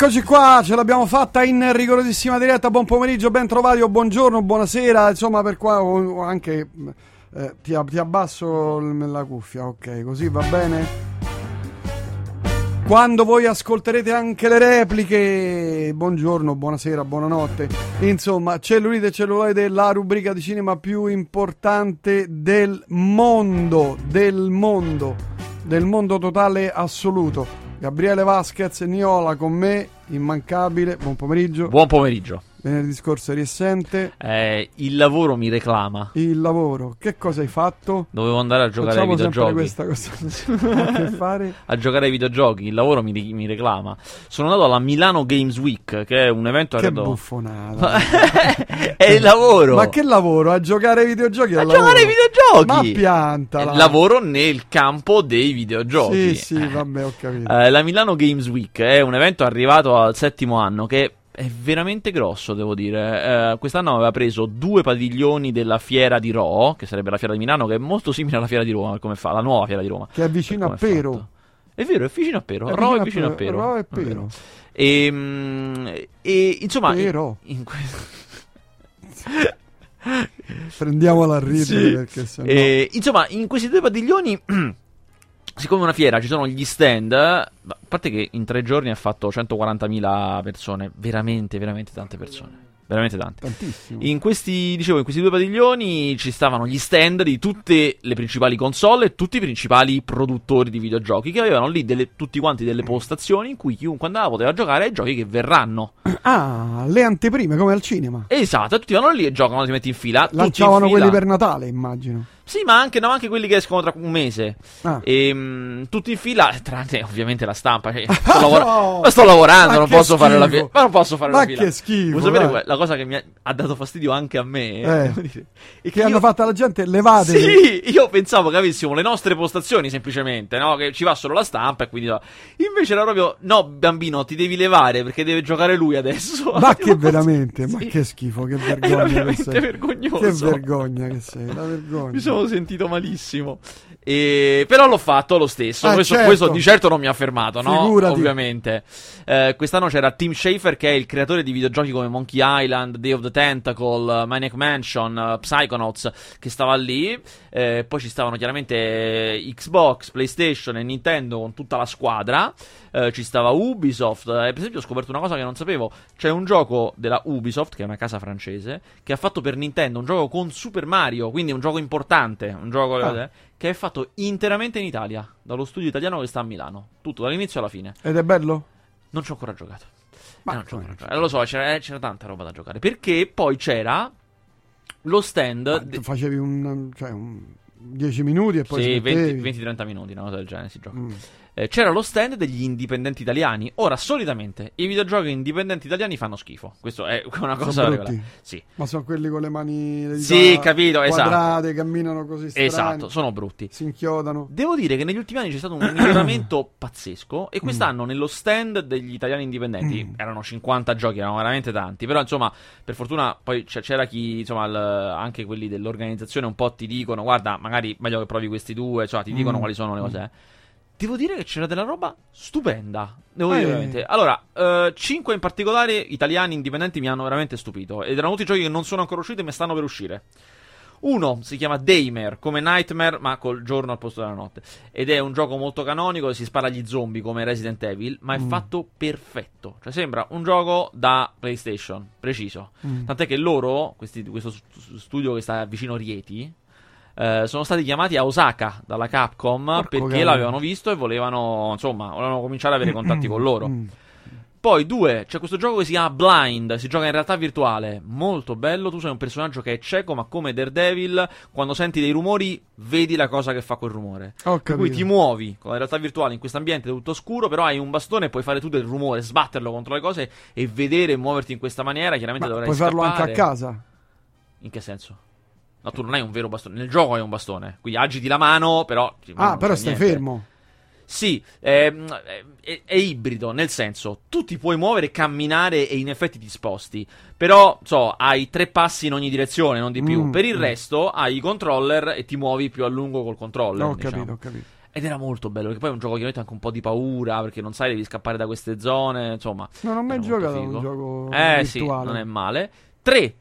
Eccoci qua, ce l'abbiamo fatta in rigorosissima diretta. Buon pomeriggio, ben trovati o buongiorno, buonasera. Insomma, per qua o anche eh, ti, ti, abbasso la cuffia, ok, così va bene. Quando voi ascolterete anche le repliche, buongiorno, buonasera, buonanotte. Insomma, cellulite e celluloide, la rubrica di cinema più importante del mondo, del mondo, del mondo totale assoluto. Gabriele Vasquez Niola con me, immancabile. Buon pomeriggio. Buon pomeriggio. Venerdì scorso eri assente. Eh, il lavoro mi reclama. Il lavoro. Che cosa hai fatto? Dovevo andare a giocare Facciamo ai videogiochi. questa cosa. che fare? A giocare ai videogiochi. Il lavoro mi, mi, reclama. Sono andato alla Milano Games Week, che è un evento che arredo... buffonata. è il lavoro. Ma che lavoro? A giocare ai videogiochi? A lavoro. giocare ai videogiochi. Ma pianta. Lavoro nel campo dei videogiochi. Sì, sì, vabbè, ho capito. Eh, la Milano Games Week è un evento arrivato al settimo anno che è veramente grosso, devo dire. Eh, quest'anno aveva preso due padiglioni della fiera di Ro, che sarebbe la fiera di Milano, che è molto simile alla fiera di Roma, come fa, la nuova fiera di Roma. Che è vicino a Pero. Fatto. È vero, è vicino a Pero. È Ro è vicino a Pero. Ro è Pero. E, ehm, e, insomma, Pero. In, in questo... Prendiamola a ridere sì. perché sennò... E, insomma, in questi due padiglioni siccome è una fiera, ci sono gli stand. A parte che in tre giorni ha fatto 140.000 persone, veramente, veramente tante persone. Veramente tante. Tantissimo. In questi, dicevo, in questi due padiglioni ci stavano gli stand di tutte le principali console e tutti i principali produttori di videogiochi che avevano lì delle, tutti quanti delle postazioni in cui chiunque andava poteva giocare ai giochi che verranno. Ah, le anteprime come al cinema. Esatto, tutti vanno lì e giocano, ti metti in fila. Lanciavano in fila. quelli per Natale, immagino. Sì, ma anche, no, anche quelli che escono tra un mese. Ah. E, mh, tutti in fila, tranne ovviamente la stampa. Cioè, sto, lavora- no, sto, lavorando, non posso schifo. fare la fila. Ma non posso fare ma la fila. che schifo. Vuoi sapere la cosa che mi ha, ha, dato fastidio anche a me? Eh. Dire, che, che io... hanno fatto la gente levate. Sì, io pensavo che avessimo le nostre postazioni semplicemente, no? Che ci va solo la stampa e quindi. Invece era proprio, no, bambino, ti devi levare perché deve giocare lui adesso. Ma che veramente, sì. ma che schifo, che vergogna. Era veramente vergognoso. Che vergogna che sei, la vergogna. Mi sono sentito malissimo. E... Però l'ho fatto lo stesso. Ah, questo, certo. questo, di certo non mi ha fermato, no? Figurati. Ovviamente. Eh, quest'anno c'era Tim Schafer, che è il creatore di videogiochi come Monkey Island, Day of the Tentacle, Maniac Mansion, uh, Psychonauts, che stava lì. Eh, poi ci stavano chiaramente Xbox, PlayStation e Nintendo con tutta la squadra. Eh, ci stava Ubisoft. E per esempio ho scoperto una cosa che non sapevo. C'è un gioco della Ubisoft, che è una casa francese, che ha fatto per Nintendo un gioco con Super Mario, quindi un gioco importante, un gioco Ah. Che è fatto interamente in Italia, dallo studio italiano che sta a Milano. Tutto, dall'inizio alla fine. Ed è bello? Non ci ho ancora giocato. Ma Eh, non ci ho ancora giocato. Eh, lo so, c'era, eh, c'era tanta roba da giocare. Perché poi c'era lo stand... Ma de- facevi un, cioè, un 10 minuti e poi sì, smettevi. 20-30 minuti, una cosa del genere si gioca. Mm. Eh, c'era lo stand degli indipendenti italiani. Ora, solitamente, i videogiochi indipendenti italiani fanno schifo. Questo è una cosa. Sì. Ma sono quelli con le mani le Sì, capito, esatto. quadrate, camminano così strani, Esatto, sono brutti. si inchiodano. Devo dire che negli ultimi anni c'è stato un miglioramento pazzesco e quest'anno nello stand degli italiani indipendenti Mm. erano 50 giochi, erano veramente tanti, però insomma per fortuna poi c'era chi, insomma il- anche quelli dell'organizzazione un po' ti dicono guarda magari meglio che provi questi due, cioè ti dicono Mm. quali sono le cose. eh. Devo dire che c'era della roba stupenda. Devo Eh. dire veramente. Allora, 5 in particolare italiani indipendenti mi hanno veramente stupito. Ed erano tutti giochi che non sono ancora usciti, ma stanno per uscire. Uno si chiama Daymare, come Nightmare, ma col giorno al posto della notte. Ed è un gioco molto canonico, si spara agli zombie come Resident Evil, ma è Mm. fatto perfetto. Cioè sembra un gioco da PlayStation, preciso. Mm. Tant'è che loro, questi- questo st- studio che sta vicino Rieti, eh, sono stati chiamati a Osaka dalla Capcom Porco perché cane. l'avevano visto e volevano, insomma, volevano cominciare ad avere contatti con loro. Mm. Poi, due, c'è questo gioco che si chiama Blind, si gioca in realtà virtuale, molto bello, tu sei un personaggio che è cieco, ma come Daredevil, quando senti dei rumori, vedi la cosa che fa quel rumore. Ho Per cui ti muovi con la realtà virtuale in questo ambiente tutto scuro, però hai un bastone e puoi fare tu del rumore, sbatterlo contro le cose e vedere e muoverti in questa maniera, chiaramente Ma dovrai puoi farlo scappare. anche a casa. In che senso? No, tu non hai un vero bastone, nel gioco hai un bastone, quindi agiti la mano, però... Ah, però stai niente. fermo. Sì, ehm, è, è ibrido, nel senso, tu ti puoi muovere, camminare e in effetti ti sposti, però, so, hai tre passi in ogni direzione, non di più. Mm, per il mm. resto hai i controller e ti muovi più a lungo col controller. ho diciamo. capito, ho capito. È Ed era molto bello, perché poi è un gioco che mette anche un po' di paura, perché non sai, devi scappare da queste zone, insomma. Non ho mai giocato a un gioco Eh sì, virtuale. non è male. 3.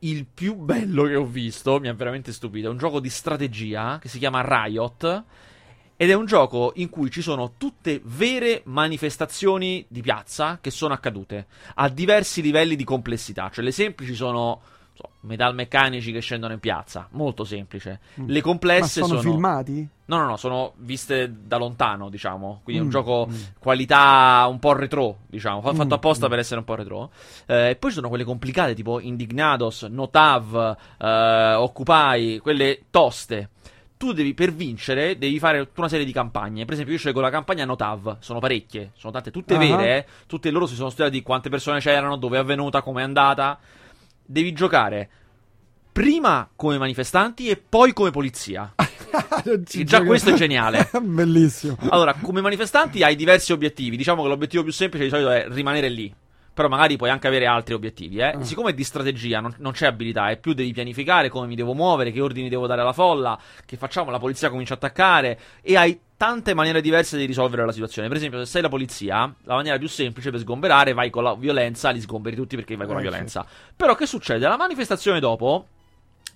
Il più bello che ho visto, mi ha veramente stupito, è un gioco di strategia che si chiama Riot. Ed è un gioco in cui ci sono tutte vere manifestazioni di piazza che sono accadute a diversi livelli di complessità. Cioè, le semplici sono so, metalmeccanici che scendono in piazza, molto semplice. Mm. Le Ma complesse sono, filmati? No, no, no, sono viste da lontano, diciamo. Quindi è un Mm, gioco mm. qualità un po' retro, diciamo. fa- Fatto Mm, apposta mm. per essere un po' retro. Eh, e poi ci sono quelle complicate, tipo Indignados, Notav, eh, Occupy, quelle toste. Tu devi, per vincere, devi fare tutta una serie di campagne. Per esempio, io scelgo la campagna Notav, sono parecchie, sono tante, tutte Ah. vere, eh. Tutte loro si sono studiati quante persone c'erano, dove è avvenuta, come è andata. Devi giocare prima come manifestanti e poi come polizia. Già gioca- questo è geniale. Bellissimo. Allora, come manifestanti hai diversi obiettivi. Diciamo che l'obiettivo più semplice di solito è rimanere lì. Però magari puoi anche avere altri obiettivi. Eh. Ah. Siccome è di strategia, non, non c'è abilità, è più devi pianificare come mi devo muovere, che ordini devo dare alla folla, che facciamo, la polizia comincia a attaccare. E hai tante maniere diverse di risolvere la situazione. Per esempio, se sei la polizia, la maniera più semplice per sgomberare, vai con la violenza, li sgomberi tutti perché vai con la Eh, violenza. Però che succede? La manifestazione dopo.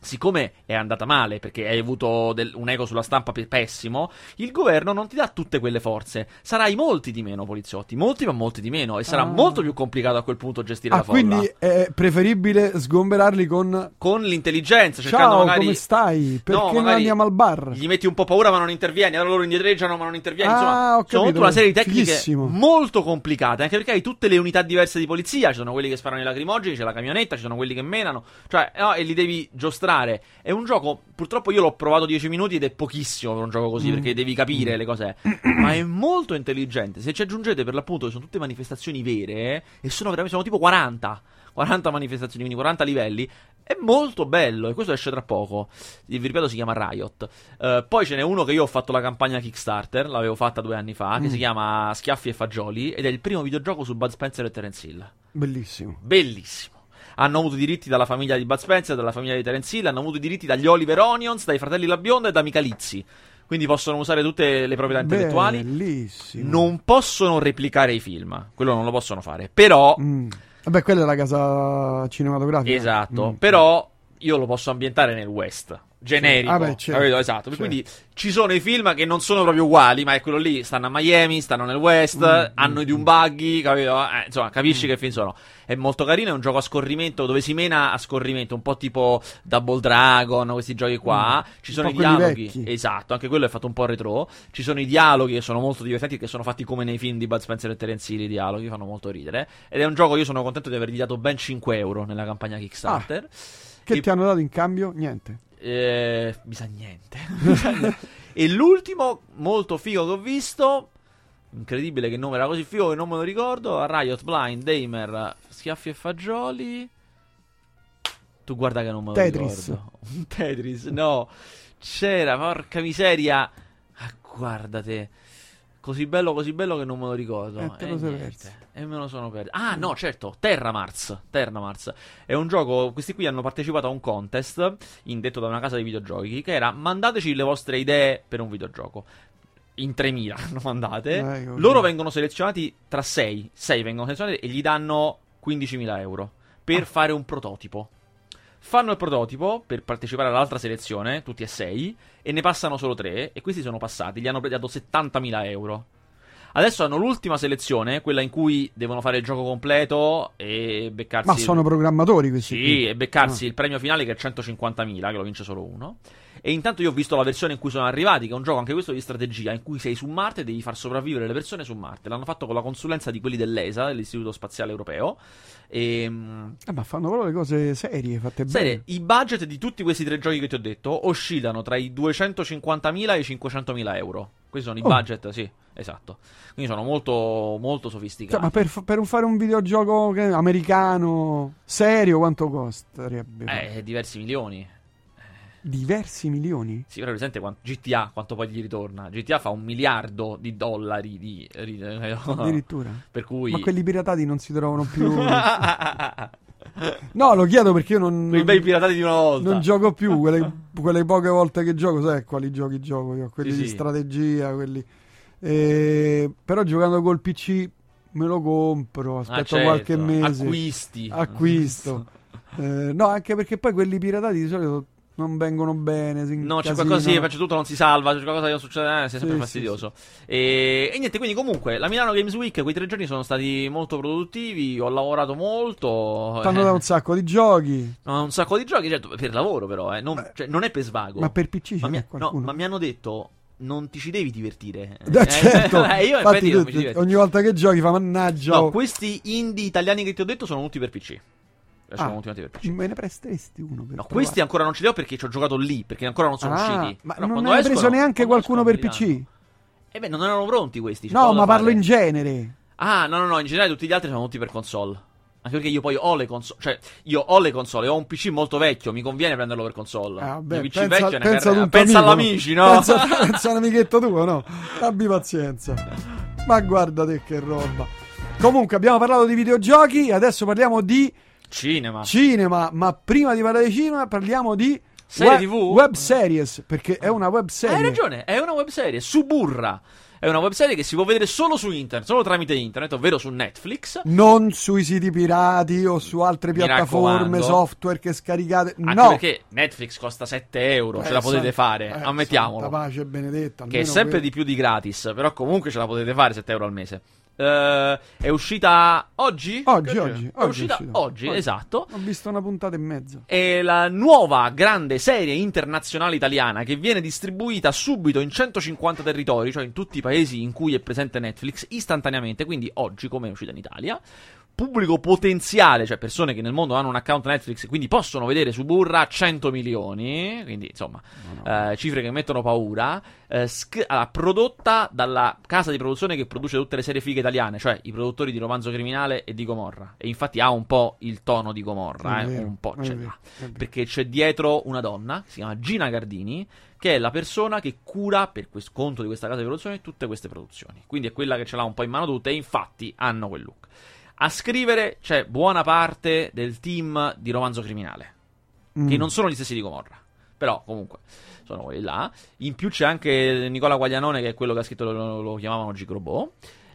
Siccome è andata male perché hai avuto del- un eco sulla stampa pe- pessimo, il governo non ti dà tutte quelle forze. Sarai molti di meno poliziotti, molti ma molti di meno. E sarà Ah. molto più complicato a quel punto gestire Ah, la folla. quindi è preferibile sgomberarli con Con l'intelligenza, cercando Ciao, magari. come stai? Perché non magari andiamo al bar? Gli metti un po' paura ma non intervieni, allora loro indietreggiano ma non intervieni. Ah, Insomma, ho sono capito, tutta una serie di tecniche fighissimo. molto complicate, anche perché hai tutte le unità diverse di polizia, ci sono quelli che sparano i lacrimogeni, c'è la camionetta, ci sono quelli che menano, cioè, no, e li devi giostrare. È un gioco, purtroppo io l'ho provato 10 minuti ed è pochissimo per un gioco così, Mm. perché devi capire le cose, ma è molto intelligente. Se ci aggiungete per l'appunto che sono tutte manifestazioni vere, e sono veramente, sono tipo 40. 40 manifestazioni, quindi 40 livelli. È molto bello e questo esce tra poco. Vi ripeto, si chiama Riot. Eh, poi ce n'è uno che io ho fatto la campagna Kickstarter, l'avevo fatta due anni fa, che Mm. si chiama Schiaffi e Fagioli ed è il primo videogioco su Bud Spencer e Terence Hill. Bellissimo. Bellissimo. Hanno avuto diritti dalla famiglia di Bud Spencer, dalla famiglia di Terence Hill, hanno avuto diritti dagli Oliver Onions, dai fratelli La Bionda e da Michalizzi. Quindi possono usare tutte le proprietà intellettuali. Bellissimo. Non possono replicare i film, quello non lo possono fare. Però Mm. Vabbè, quella è la casa cinematografica. Esatto, Mm. però io lo posso ambientare nel West. Generico, Ah, beh, certo, capito? Esatto. certo. Quindi ci sono i film che non sono proprio uguali, ma è quello lì. Stanno a Miami, stanno nel West, Mm, hanno mm, di un buggy, capito? Eh, insomma, capisci che film sono. È molto carino, è un gioco a scorrimento dove si mena a scorrimento, un po' tipo Double Dragon, questi giochi qua. Mm, Ci sono i dialoghi. vecchi. Esatto, anche quello è fatto un po' retro. Ci sono i dialoghi che sono molto divertenti, che sono fatti come nei film di Bud Spencer e Terence Hill, i dialoghi fanno molto ridere. Ed è un gioco, io sono contento di avergli dato ben 5 euro nella campagna Kickstarter. Che E- ti hanno dato in cambio? Niente. Eh. Mi sa niente. e l'ultimo molto figo che ho visto. Incredibile che il nome era così figo che non me lo ricordo. a Riot, Blind, Damer, Schiaffi e Fagioli. Tu guarda che non me lo Tetris. ricordo. Un Tetris, no. C'era, porca miseria. Ah, guardate. Così bello, così bello che non me lo ricordo. Eh, te lo perso. E me lo sono perso. Ah, no, certo, Terramars. Terramars. È un gioco. Questi qui hanno partecipato a un contest indetto da una casa di videogiochi. Che era mandateci le vostre idee per un videogioco. In 3000 hanno mandate. Eh. Loro vengono selezionati tra 6. 6 vengono selezionati e gli danno 15.000 euro per Ah. fare un prototipo. Fanno il prototipo per partecipare all'altra selezione, tutti e 6, e ne passano solo 3. E questi sono passati, gli hanno dato 70.000 euro. Adesso hanno l'ultima selezione, quella in cui devono fare il gioco completo e beccarsi. Ma sono programmatori questi. Sì, qui. e beccarsi Ah. il premio finale che è 150.000, che lo vince solo uno. E intanto io ho visto la versione in cui sono arrivati, che è un gioco anche questo di strategia, in cui sei su Marte e devi far sopravvivere le persone su Marte. L'hanno fatto con la consulenza di quelli dell'ESA, dell'Istituto Spaziale Europeo. E, mm, Eh, ma fanno proprio le cose serie, fatte Serie, bene. i budget di tutti questi tre giochi che ti ho detto oscillano tra i 250.000 e i 500.000 euro. Questi sono i Oh. budget, sì, esatto. Quindi sono molto, molto sofisticati. Cioè, ma per, per fare un videogioco americano serio quanto costerebbe? Eh, diversi milioni. Diversi milioni? Sì, però presente quanto, GTA quanto poi gli ritorna. GTA fa un miliardo di dollari di... ri- Addirittura. per cui... Ma quelli piratati non si trovano più. No, lo chiedo perché io non, Quei bei piratati di una volta. non gioco più. Quelle, quelle poche volte che gioco, sai quali giochi gioco io? Quelli Sì, di sì. strategia, quelli. Eh, però giocando col PC me lo compro, Ah, aspetto certo. qualche mese. Acquisti. Acquisto. Eh, no, anche perché poi quelli piratati di solito non vengono bene. si No, c'è qualcosa, sì, c'è tutto, non si salva, c'è qualcosa che non succede, eh, sei sempre Sì, fastidioso. E, e niente, quindi comunque, la Milano Games Week, quei tre giorni sono stati molto produttivi, ho lavorato molto. Stanno eh, da un sacco di giochi. no, un sacco di giochi, certo, per lavoro però, eh, non, cioè, non è per svago. Ma per PC Ma mi, no, ma mi hanno detto, non ti ci devi divertire. Eh, certo, eh, io infatti tu- ogni volta che giochi fa mannaggia. No, questi indie italiani che ti ho detto sono tutti per PC. Sono Ah, ultimati per PC. me ne presteresti uno per No, provare? questi ancora non ce li ho perché ci ho giocato lì, perché ancora non sono Ah, usciti. Ma Però non ne hai preso neanche qualcuno per PC? Eh beh, non erano pronti questi. No, ma parlo in genere. Ah, no, no, no, in generale tutti gli altri sono tutti per console. Anche perché io poi ho le console, cioè io ho le console, ho un PC molto vecchio, mi conviene prenderlo per console. Ah, beh, PC pensa, vecchio pensa, tuo pensa amico. all'amici, no? Pensa, pensa a un amichetto tuo, no? Abbi pazienza. Ma guarda te che roba. Comunque abbiamo parlato di videogiochi, adesso parliamo di Cinema. cinema, ma prima di parlare di cinema parliamo di Serie web, TV? web series, perché è una web serie. Hai ragione, è una webserie, Suburra. È una webserie che si può vedere solo su internet, solo tramite internet, ovvero su Netflix. Non sui siti pirati o su altre Mi piattaforme, software che scaricate. Anche no. perché Netflix costa 7 euro, Eh, ce la potete san- fare, eh, ammettiamolo. santa pace benedetta. Che è sempre que- di più di gratis, però comunque ce la potete fare 7 euro al mese. Eh, è uscita oggi? Oggi, oggi, È oggi uscita è uscita. oggi, Oggi. esatto. Ho visto una puntata e mezza. È la nuova grande serie internazionale italiana che viene distribuita subito in 150 territori, cioè in tutti i paesi in cui è presente Netflix, istantaneamente, quindi oggi come è uscita in Italia. Pubblico potenziale, cioè persone che nel mondo hanno un account Netflix, quindi possono vedere su Burra 100 milioni, quindi insomma eh, cifre che mettono paura, eh, sc- allora, prodotta dalla casa di produzione che produce tutte le serie fighe italiane, cioè i produttori di Romanzo Criminale e di Gomorra. E infatti ha un po' il tono di Gomorra, eh, vero, un po' è ce vero, l'ha. è vero. Perché c'è dietro una donna, si chiama Gina Gardini, che è la persona che cura per questo conto di questa casa di produzione tutte queste produzioni. Quindi è quella che ce l'ha un po' in mano tutte e infatti hanno quel look. A scrivere c'è buona parte del team di Romanzo Criminale che Mm. non sono gli stessi di Gomorra. Però, comunque, sono quelli là. In più c'è anche Nicola Guaglianone, che è quello che ha scritto, lo, lo chiamavano Gigrobò.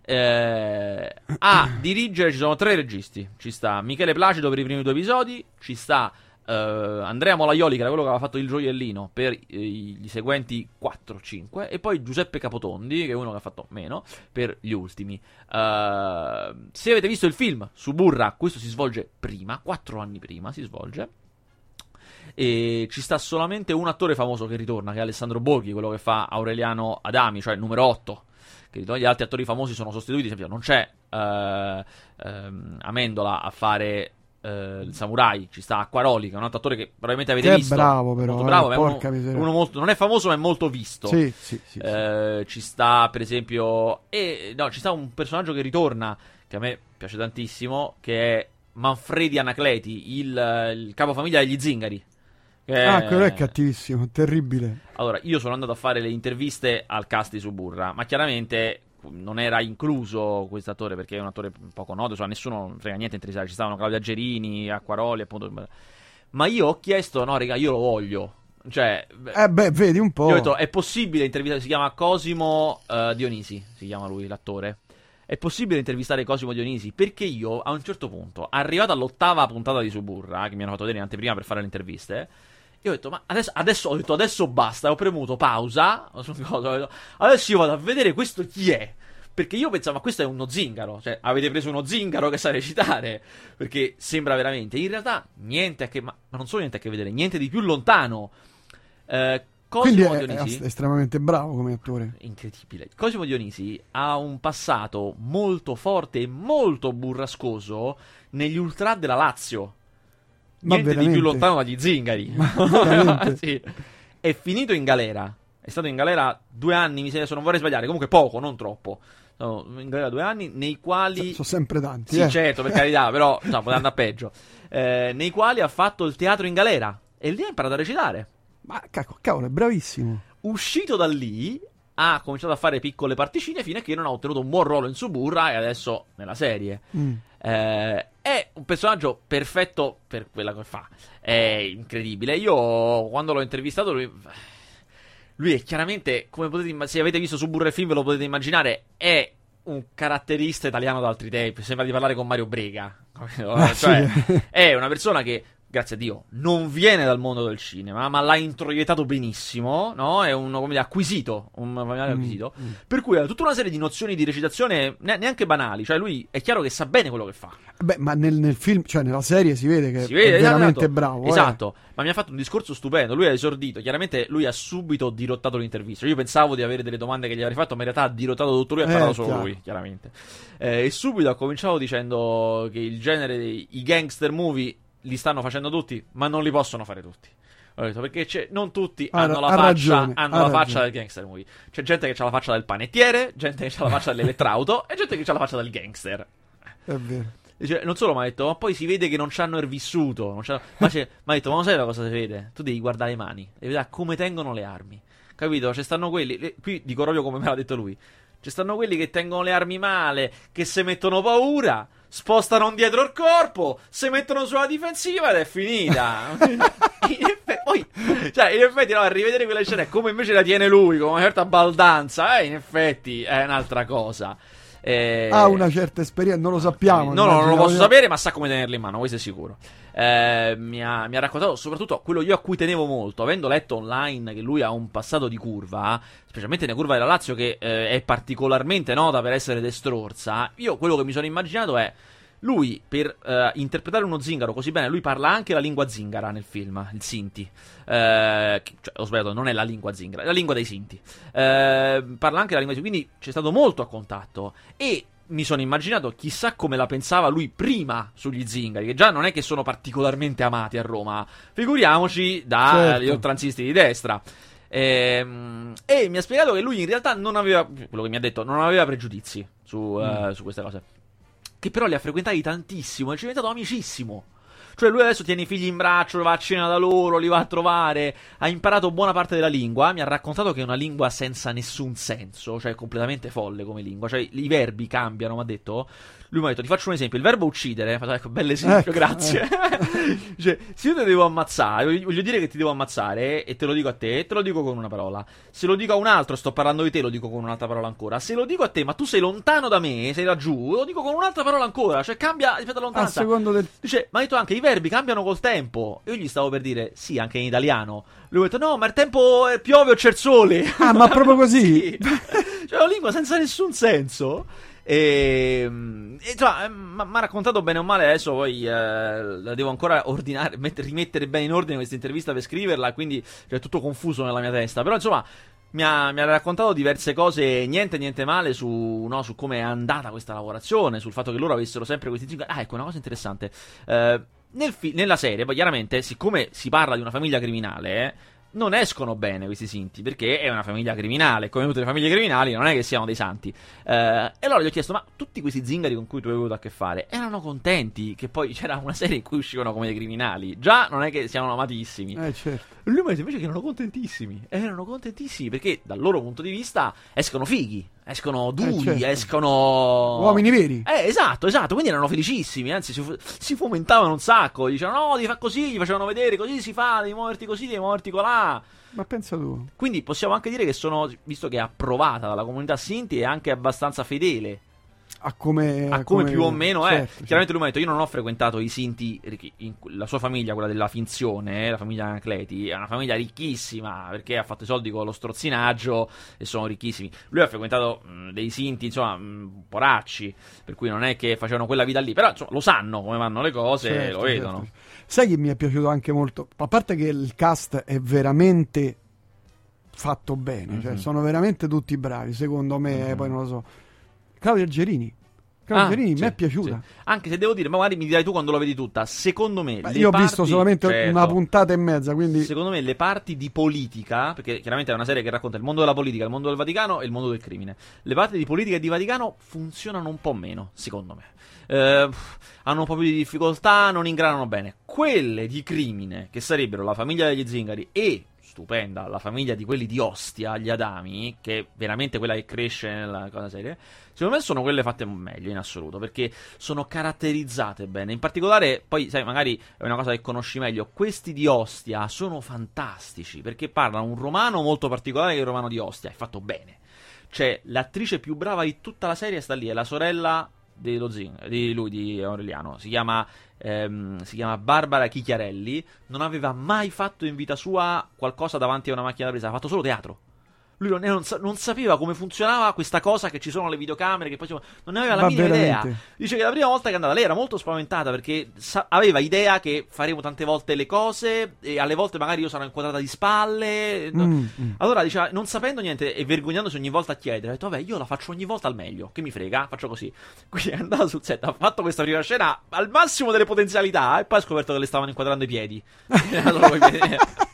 Eh, a dirigere ci sono tre registi. Ci sta Michele Placido per i primi due episodi. Ci sta eh, Andrea Molaioli, che era quello che aveva fatto il gioiellino per eh, i seguenti 4-5. E poi Giuseppe Capotondi, che è uno che ha fatto meno, per gli ultimi. Eh, se avete visto il film su Burra, questo si svolge prima, 4 anni prima si svolge e ci sta solamente un attore famoso che ritorna, che è Alessandro Borghi, quello che fa Aureliano Adami, cioè il numero 8. Che. Gli altri attori famosi sono sostituiti, esempio non c'è ehm, Amendola a fare eh, il samurai, ci sta Acquaroli, che è un altro attore che probabilmente avete Che è visto. bravo però, molto eh, bravo, è uno- porca miseria. uno molto- non è famoso ma è molto visto. Sì, sì, sì. sì. Eh, ci sta, per esempio, e no, ci sta un personaggio che ritorna che a me piace tantissimo, che è Manfredi Anacleti, il, il capofamiglia degli zingari. Che Ah, quello è cattivissimo, terribile. Allora, io sono andato a fare le interviste al cast di Suburra, ma chiaramente non era incluso questo attore perché è un attore poco noto, cioè nessuno frega niente interessato, ci stavano Claudia Gerini, Acquaroli, appunto. Ma io ho chiesto, no, raga, io lo voglio. Cioè, Eh beh, vedi un po'. io ho detto, è possibile intervistare, si chiama Cosimo eh, Dionisi, si chiama lui, l'attore. È possibile intervistare Cosimo Dionisi? Perché io, a un certo punto, arrivato all'ottava puntata di Suburra, che mi hanno fatto vedere in anteprima per fare le interviste, io ho detto, ma adesso, adesso ho detto, adesso basta, ho premuto pausa, adesso io vado a vedere questo chi è. Perché io pensavo, ma questo è uno zingaro, cioè avete preso uno zingaro che sa recitare, perché sembra veramente, in realtà niente a che, ma, ma non solo niente a che vedere, niente di più lontano. Eh, Quindi Cosimo è, è Dionisi, estremamente bravo come attore. incredibile. Cosimo Dionisi ha un passato molto forte e molto burrascoso negli ultra della Lazio. Ma Niente di veramente? più lontano dagli zingari. Sì. È finito in galera. È stato in galera due anni, mi sembra, se non vorrei sbagliare, comunque poco, non troppo. No, in galera due anni, nei quali... Sono sempre tanti. Sì, eh. certo, per carità, però no, poteva andare peggio. Eh, nei quali ha fatto il teatro in galera. E lì ha imparato a recitare. Ma cacco, cavolo, è bravissimo. Uscito da lì, ha cominciato a fare piccole particine fino a che non ha ottenuto un buon ruolo in Suburra e adesso nella serie. Mm. Eh, è un personaggio perfetto per quella che fa. È incredibile. Io quando l'ho intervistato lui lui è chiaramente, come potete se avete visto Suburra il film ve lo potete immaginare, è un caratterista italiano d'altri tempi, sembra di parlare con Mario Brega. Ah, cioè, sì. è una persona che grazie a Dio, non viene dal mondo del cinema, ma l'ha introiettato benissimo, no? È un come dire, acquisito, un familiare Mm, acquisito. mm. Per cui ha tutta una serie di nozioni di recitazione ne- neanche banali. Cioè, lui è chiaro che sa bene quello che fa. Beh, ma nel, nel film, cioè nella serie si vede che Si vede, è esatto, veramente esatto. bravo. eh. Esatto, ma mi ha fatto un discorso stupendo. Lui ha esordito. Chiaramente lui ha subito dirottato l'intervista. Io pensavo di avere delle domande che gli avrei fatto, ma in realtà ha dirottato tutto lui e ha Eh, parlato solo chiaro. lui, chiaramente. Eh, e subito ha cominciato dicendo che il genere dei gangster movie li stanno facendo tutti, ma non li possono fare tutti. Ho detto perché non tutti Ha- hanno la ha faccia, ragione, hanno ha la faccia del gangster movie. C'è gente che ha la faccia del panettiere, gente che ha la faccia dell'elettrauto e gente che ha la faccia del gangster. È vero. Dice, non solo mi ha detto, ma poi si vede che non ci hanno il vissuto. mi ha detto, ma non sai la cosa si vede? Tu devi guardare le mani, devi vedere come tengono le armi. Capito? Ci stanno quelli. le- qui dico proprio come me l'ha detto lui. Ci stanno quelli che tengono le armi male, che se mettono paura, spostano dietro il corpo, se mettono sulla difensiva ed è finita. in effetti, poi, cioè, in effetti, no, a rivedere quelle scene come invece la tiene lui, con una certa baldanza, eh, in effetti è un'altra cosa. Eh, Ha una certa esperienza, non lo sappiamo. No, no, non lo posso sapere, ma sa come tenerli in mano, questo è sicuro. Eh, mi, ha, mi ha raccontato soprattutto quello io a cui tenevo molto, avendo letto online che lui ha un passato di curva, specialmente nella curva della Lazio, che eh, è particolarmente nota per essere destrorsa. Io quello che mi sono immaginato è. Lui, per eh, interpretare uno zingaro così bene, lui parla anche la lingua zingara nel film, il Sinti. Eh, cioè, ho sbagliato, non è la lingua zingara, è la lingua dei Sinti. Eh, parla anche la lingua dei quindi c'è stato molto a contatto. E mi sono immaginato chissà come la pensava lui prima sugli zingari, che già non è che sono particolarmente amati a Roma, figuriamoci dagli Certo. oltranzisti di destra. Ehm, e mi ha spiegato che lui in realtà non aveva, quello che mi ha detto, non aveva pregiudizi su, eh, su queste cose. Che però li ha frequentati tantissimo e ci è diventato amicissimo. Cioè lui adesso tiene i figli in braccio, va a cena da loro, li va a trovare, ha imparato buona parte della lingua, mi ha raccontato che è una lingua senza nessun senso, cioè completamente folle come lingua, cioè i verbi cambiano, mi ha detto. Lui mi ha detto, ti faccio un esempio, il verbo uccidere, ho fatto, ecco, bell'esempio, Ecco, grazie. cioè, se io ti devo ammazzare, voglio dire che ti devo ammazzare e te lo dico a te, te lo dico con una parola. Se lo dico a un altro, sto parlando di te, lo dico con un'altra parola ancora. Se lo dico a te, ma tu sei lontano da me, sei laggiù, lo dico con un'altra parola ancora, cioè cambia rispetto alla A lontananza. secondo del... Dice, ma ha detto anche i verbi cambiano col tempo. Io gli stavo per dire, sì, anche in italiano. Lui ha detto, no, ma il tempo eh, piove o c'è il sole. Ah, ma proprio così? Sì. Cioè, una lingua senza nessun senso. E, e insomma, mi ha raccontato bene o male. Adesso poi eh, la devo ancora ordinare, met- rimettere bene in ordine questa intervista per scriverla. Quindi cioè, è tutto confuso nella mia testa. Però, insomma. Mi ha, mi ha raccontato diverse cose, niente niente male su, no, su come è andata questa lavorazione, sul fatto che loro avessero sempre questi zingari. Ah, ecco, una cosa interessante. Eh, nel fi- nella serie, poi chiaramente, siccome si parla di una famiglia criminale, eh, non escono bene questi sinti, perché è una famiglia criminale, come tutte le famiglie criminali, non è che siano dei santi. Eh, e allora gli ho chiesto, ma tutti questi zingari con cui tu hai avuto a che fare, erano contenti che poi c'era una serie in cui uscivano come dei criminali? Già non è che siano amatissimi. Eh, certo. Lui mi ha detto invece che erano contentissimi. Erano contentissimi perché dal loro punto di vista escono fighi, escono duri, certo. escono. Uomini veri. Eh, esatto, esatto. Quindi erano felicissimi. Anzi, si, si fomentavano un sacco. Dicevano, no, devi fare così. Gli facevano vedere, così si fa. Devi muoverti così, devi muoverti colà. Ma pensa tu. Quindi possiamo anche dire che sono, visto che è approvata dalla comunità Sinti, è anche abbastanza fedele A come, a come più o meno è. certo, Chiaramente lui mi ha detto: Io non ho frequentato i Sinti, la sua famiglia, quella della finzione, eh, la famiglia Anacleti, è una famiglia ricchissima perché ha fatto i soldi con lo strozzinaggio e sono ricchissimi. Lui ha frequentato mh, dei Sinti, insomma, mh, poracci, per cui non è che facevano quella vita lì, però insomma, lo sanno come vanno le cose, certo, lo vedono. certo. Sai che mi è piaciuto anche molto? A parte che il cast è veramente fatto bene, cioè Mhm. sono veramente tutti bravi, secondo me, Mhm. poi non lo so. Claudia Gerini. Claudia Ah, Gerini sì, mi è piaciuta. sì. Anche se devo dire, ma magari mi dirai tu quando la vedi tutta. Secondo me, le io ho parti- visto solamente certo. una puntata e mezza, quindi Secondo me le parti di politica, perché chiaramente è una serie che racconta il mondo della politica, il mondo del Vaticano e il mondo del crimine. Le parti di politica e di Vaticano funzionano un po' meno, secondo me. Eh, hanno un po' più di difficoltà, non ingranano bene. Quelle di crimine, che sarebbero la famiglia degli zingari e stupenda, la famiglia di quelli di Ostia, gli Adami, che è veramente quella che cresce nella cosa serie, secondo me sono quelle fatte meglio in assoluto, perché sono caratterizzate bene. In particolare, poi, sai, magari è una cosa che conosci meglio, questi di Ostia sono fantastici, perché parlano un romano molto particolare che è il romano di Ostia, è fatto bene. C'è l'attrice più brava di tutta la serie, sta lì, è la sorella di, Zing, di lui, di Aureliano. Si chiama, ehm, si chiama Barbara Chichiarelli. Non aveva mai fatto in vita sua qualcosa davanti a una macchina da presa, ha fatto solo teatro. Lui non, non, non, sapeva come funzionava questa cosa che ci sono le videocamere, che poi non ne aveva la Ma minima veramente. idea. Dice che la prima volta che è andata lei era molto spaventata perché sa- aveva idea che faremo tante volte le cose e alle volte magari io sarò inquadrata di spalle. Mm, mm. Allora diceva, non sapendo niente e vergognandosi ogni volta a chiedere, ha detto vabbè io la faccio ogni volta al meglio, che mi frega, faccio così. Quindi è andata sul set, ha fatto questa prima scena al massimo delle potenzialità e poi ha scoperto che le stavano inquadrando i piedi.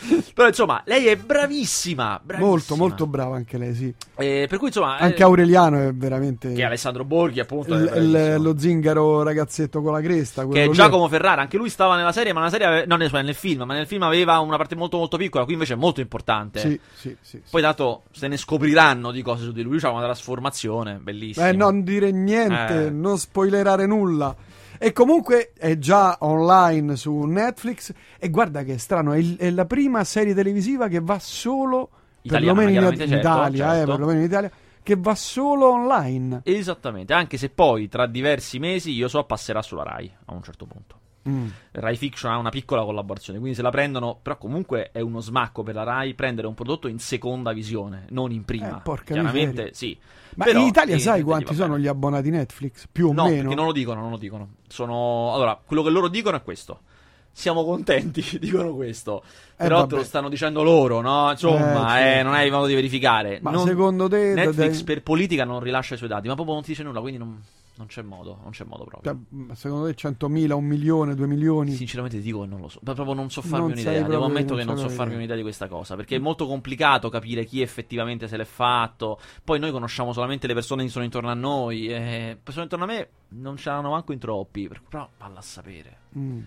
Però insomma, lei è bravissima, bravissima. Molto, molto brava anche lei, sì. Eh, per cui insomma... Anche eh, Aureliano è veramente... Che Alessandro Borghi appunto. L- lo zingaro ragazzetto con la cresta. Che è Giacomo lì. Ferrara, anche lui stava nella serie, ma nella serie... Ave- non nel film, ma nel film aveva una parte molto molto piccola, qui invece è molto importante. Sì, sì, sì. Poi dato se ne scopriranno di cose su di lui, c'ha una trasformazione bellissima. Eh, non dire niente, eh. non spoilerare nulla. E comunque è già online su Netflix. E guarda che è strano, è, il, è la prima serie televisiva che va solo. Italiana, perlomeno in, certo, Italia, certo. Eh, perlomeno in Italia che va solo online. Esattamente, anche se poi tra diversi mesi io so passerà sulla Rai a un certo punto. Mm. Rai Fiction ha una piccola collaborazione, quindi se la prendono, però comunque è uno smacco per la Rai prendere un prodotto in seconda visione, non in prima. Eh, porca Chiaramente miseria. sì. Ma però, in Italia sai quanti sono gli abbonati Netflix? Più o no, meno? perché non lo dicono, non lo dicono. Sono... Allora, quello che loro dicono è questo. Siamo contenti, dicono questo. Eh, però vabbè. te lo stanno dicendo loro, no? Insomma, Eh, sì. eh, non hai modo di verificare. Ma Non- secondo te... Netflix dai- per politica non rilascia i suoi dati, ma proprio non ti dice nulla, quindi non, non c'è modo, non c'è modo proprio. cioè, secondo te 100.000, un milione, due milioni? Sinceramente ti dico che non lo so, ma proprio non so farmi Non un'idea, devo ammetto che non so farmi idea. un'idea di questa cosa, perché è molto complicato capire chi effettivamente se l'è fatto, poi noi conosciamo solamente le persone che sono intorno a noi, e persone intorno a me non ce l'hanno manco in troppi, per- però valla a sapere. Mm.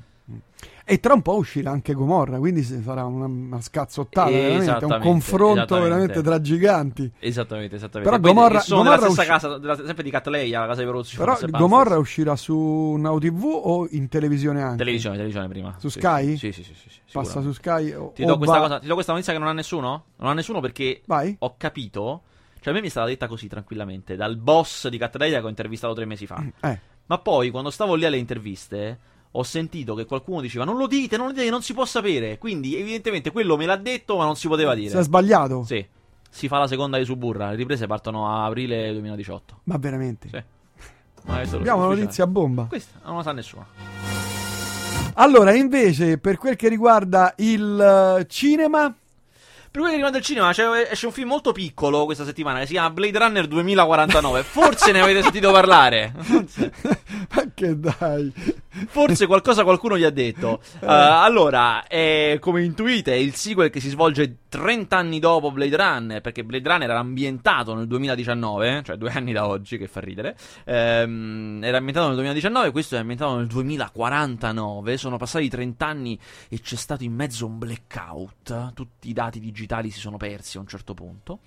E tra un po' uscirà anche Gomorra, quindi si farà una, una scazzottata, veramente, un confronto veramente tra giganti. Esattamente, esattamente. Però Gomorra- sono Gomorra nella stessa usci- casa, della- sempre di Catleya, la casa di Peruzzi. Però Gomorra uscirà su Now TV o in televisione anche? Televisione, televisione prima. Su Sì, Sky? Sì, sì, sì, sì, sì, Passa su Sky o, Ti do, questa va- cosa, ti do questa notizia che non ha nessuno? Non ha nessuno perché Vai. ho capito. Cioè, a me mi è stata detta così tranquillamente dal boss di Catleya che ho intervistato tre mesi fa. Eh, Ma poi, quando stavo lì alle interviste, ho sentito che qualcuno diceva: Non lo dite, non lo dite, non si può sapere. Quindi, evidentemente, quello me l'ha detto, ma non si poteva dire. si è sbagliato? Sì. Si fa la seconda di Suburra. Le riprese partono a aprile 2018. Ma veramente? Sì. Ma Abbiamo una notizia a bomba. Questa non la sa nessuno. Allora, invece, per quel che riguarda il eh, cinema, Per che riguarda il cinema, c'è- esce un film molto piccolo questa settimana che si chiama Blade Runner 2049. Forse ne avete sentito parlare. ma che dai, Forse qualcosa qualcuno gli ha detto. Uh, allora, è, come intuite, è il sequel che si svolge 30 anni dopo Blade Runner, perché Blade Runner era ambientato nel 2019, cioè due anni da oggi, che fa ridere. Ehm, era ambientato nel 2019, questo è ambientato nel 2049. Sono passati 30 anni e c'è stato in mezzo un blackout. Tutti i dati digitali si sono persi a un certo punto.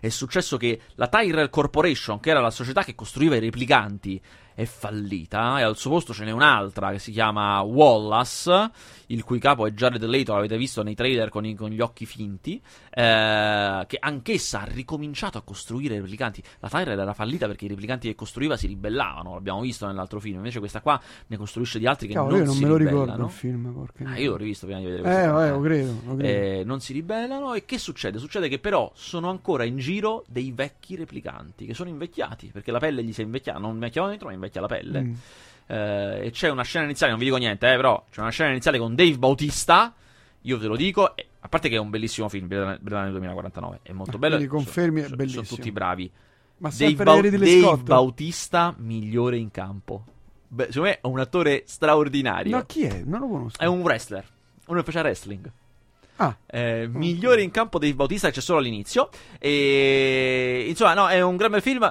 È successo che la Tyrell Corporation, che era la società che costruiva i replicanti, è fallita e al suo posto ce n'è un'altra che si chiama Wallace, il cui capo è Jared Leto, l'avete visto nei trailer con, i- con gli occhi finti, eh, che anch'essa ha ricominciato a costruire i replicanti. La Tyrell era fallita perché i replicanti che costruiva si ribellavano, l'abbiamo visto nell'altro film, invece questa qua ne costruisce di altri che cavolo, non io non si me lo ribellano. ricordo il film. Porca Ah, io l'ho rivisto prima di vedere Eh, questo. vabbè, qua, lo credo, lo credo. eh, non si ribellano e che succede? Succede che però sono ancora in giro dei vecchi replicanti che sono invecchiati perché la pelle gli si è invecchiata, non invecchiava dentro ma invecchia la pelle. Mm. Eh, e c'è una scena iniziale, non vi dico niente, eh, però c'è una scena iniziale con Dave Bautista. Io ve lo dico, e- a parte che è un bellissimo film, Runner 2049, è molto Ah, bello. quindi confermi, è sono, bellissimo. Sono tutti bravi. Ma Dave, Ridley Dave Scott? Bautista migliore in campo. Beh, secondo me è un attore straordinario. No, chi è? Non lo conosco. È un wrestler, uno che faceva wrestling. Ah, Eh, migliore in campo Dave Bautista c'è solo all'inizio. E insomma, no, è un gran bel film.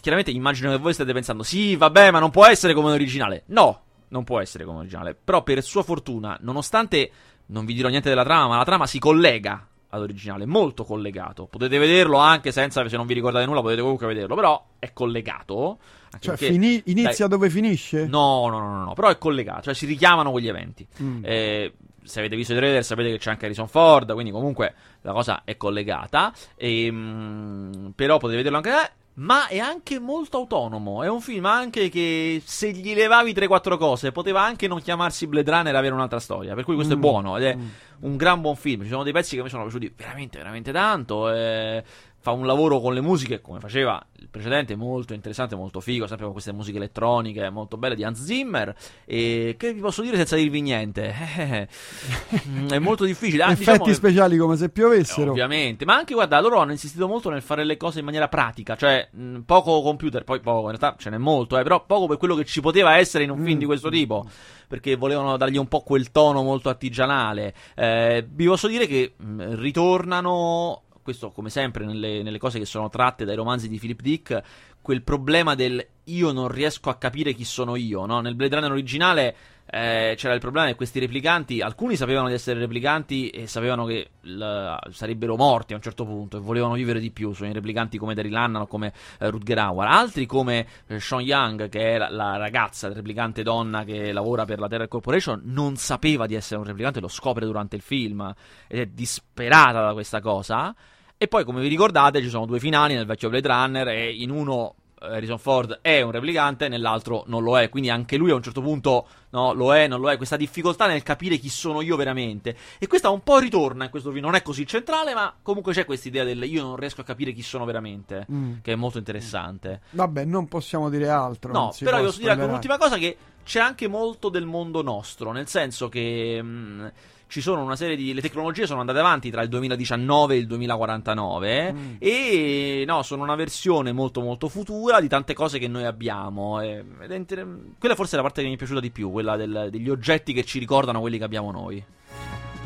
Chiaramente immagino che voi state pensando: sì, vabbè, ma non può essere come l'originale. No, non può essere come l'originale. Però, per sua fortuna, nonostante non vi dirò niente della trama, ma la trama si collega all'originale, molto collegato. Potete vederlo anche senza, se non vi ricordate nulla, potete comunque vederlo, però è collegato. Cioè, perché, fini- inizia dai, dove finisce? No, no, no, no, no, però è collegato, cioè si richiamano quegli eventi. Mm. Eh, se avete visto i trailer sapete che c'è anche Harrison Ford, quindi comunque la cosa è collegata. E, mm, però potete vederlo anche... Ma è anche molto autonomo. È un film anche che se gli levavi 3-4 cose poteva anche non chiamarsi Blade Runner e avere un'altra storia. Per cui questo Mm, è buono ed è mm. Un gran buon film. Ci sono dei pezzi che mi sono piaciuti veramente, veramente tanto. eh, fa un lavoro con le musiche come faceva il precedente, molto interessante, molto figo. Sempre con queste musiche elettroniche molto belle di Hans Zimmer. E che vi posso dire senza dirvi niente? Eh, è molto difficile. Ah, Effetti diciamo speciali come se eh, piovessero. Ovviamente, ma anche guarda, loro hanno insistito molto nel fare le cose in maniera pratica, cioè mh, poco computer, poi poco, in realtà ce n'è molto, eh, però poco per quello che ci poteva essere in un film Mm. di questo tipo, perché volevano dargli un po' quel tono molto artigianale. Eh, vi posso dire che mh, ritornano, questo come sempre nelle, nelle cose che sono tratte dai romanzi di Philip Dick, quel problema del io non riesco a capire chi sono io, no? Nel Blade Runner originale eh, c'era il problema che questi replicanti, alcuni sapevano di essere replicanti e sapevano che l- sarebbero morti a un certo punto e volevano vivere di più. Sono i replicanti come Daryl Hannah o come eh, Rutger Hauer. Altri come eh, Sean Young, che è la, la ragazza, il replicante donna che lavora per la Terra Corporation, non sapeva di essere un replicante, lo scopre durante il film ed è disperata da questa cosa. E poi, come vi ricordate, ci sono due finali nel vecchio Blade Runner e in uno Harrison Ford è un replicante, nell'altro non lo è. Quindi anche lui a un certo punto no, lo è, non lo è. Questa difficoltà nel capire chi sono io veramente. E questa un po' ritorna in questo film. Non è così centrale, ma comunque c'è questa idea del io non riesco a capire chi sono veramente. Mm. Che è molto interessante. Vabbè, non possiamo dire altro. No, però io posso dire un'ultima cosa che c'è anche molto del mondo nostro, nel senso che mh, ci sono una serie di le tecnologie sono andate avanti tra il 2019 e il 2049 Mm. e no, sono una versione molto molto futura di tante cose che noi abbiamo e- è inter- quella forse è la parte che mi è piaciuta di più, quella del- degli oggetti che ci ricordano quelli che abbiamo noi.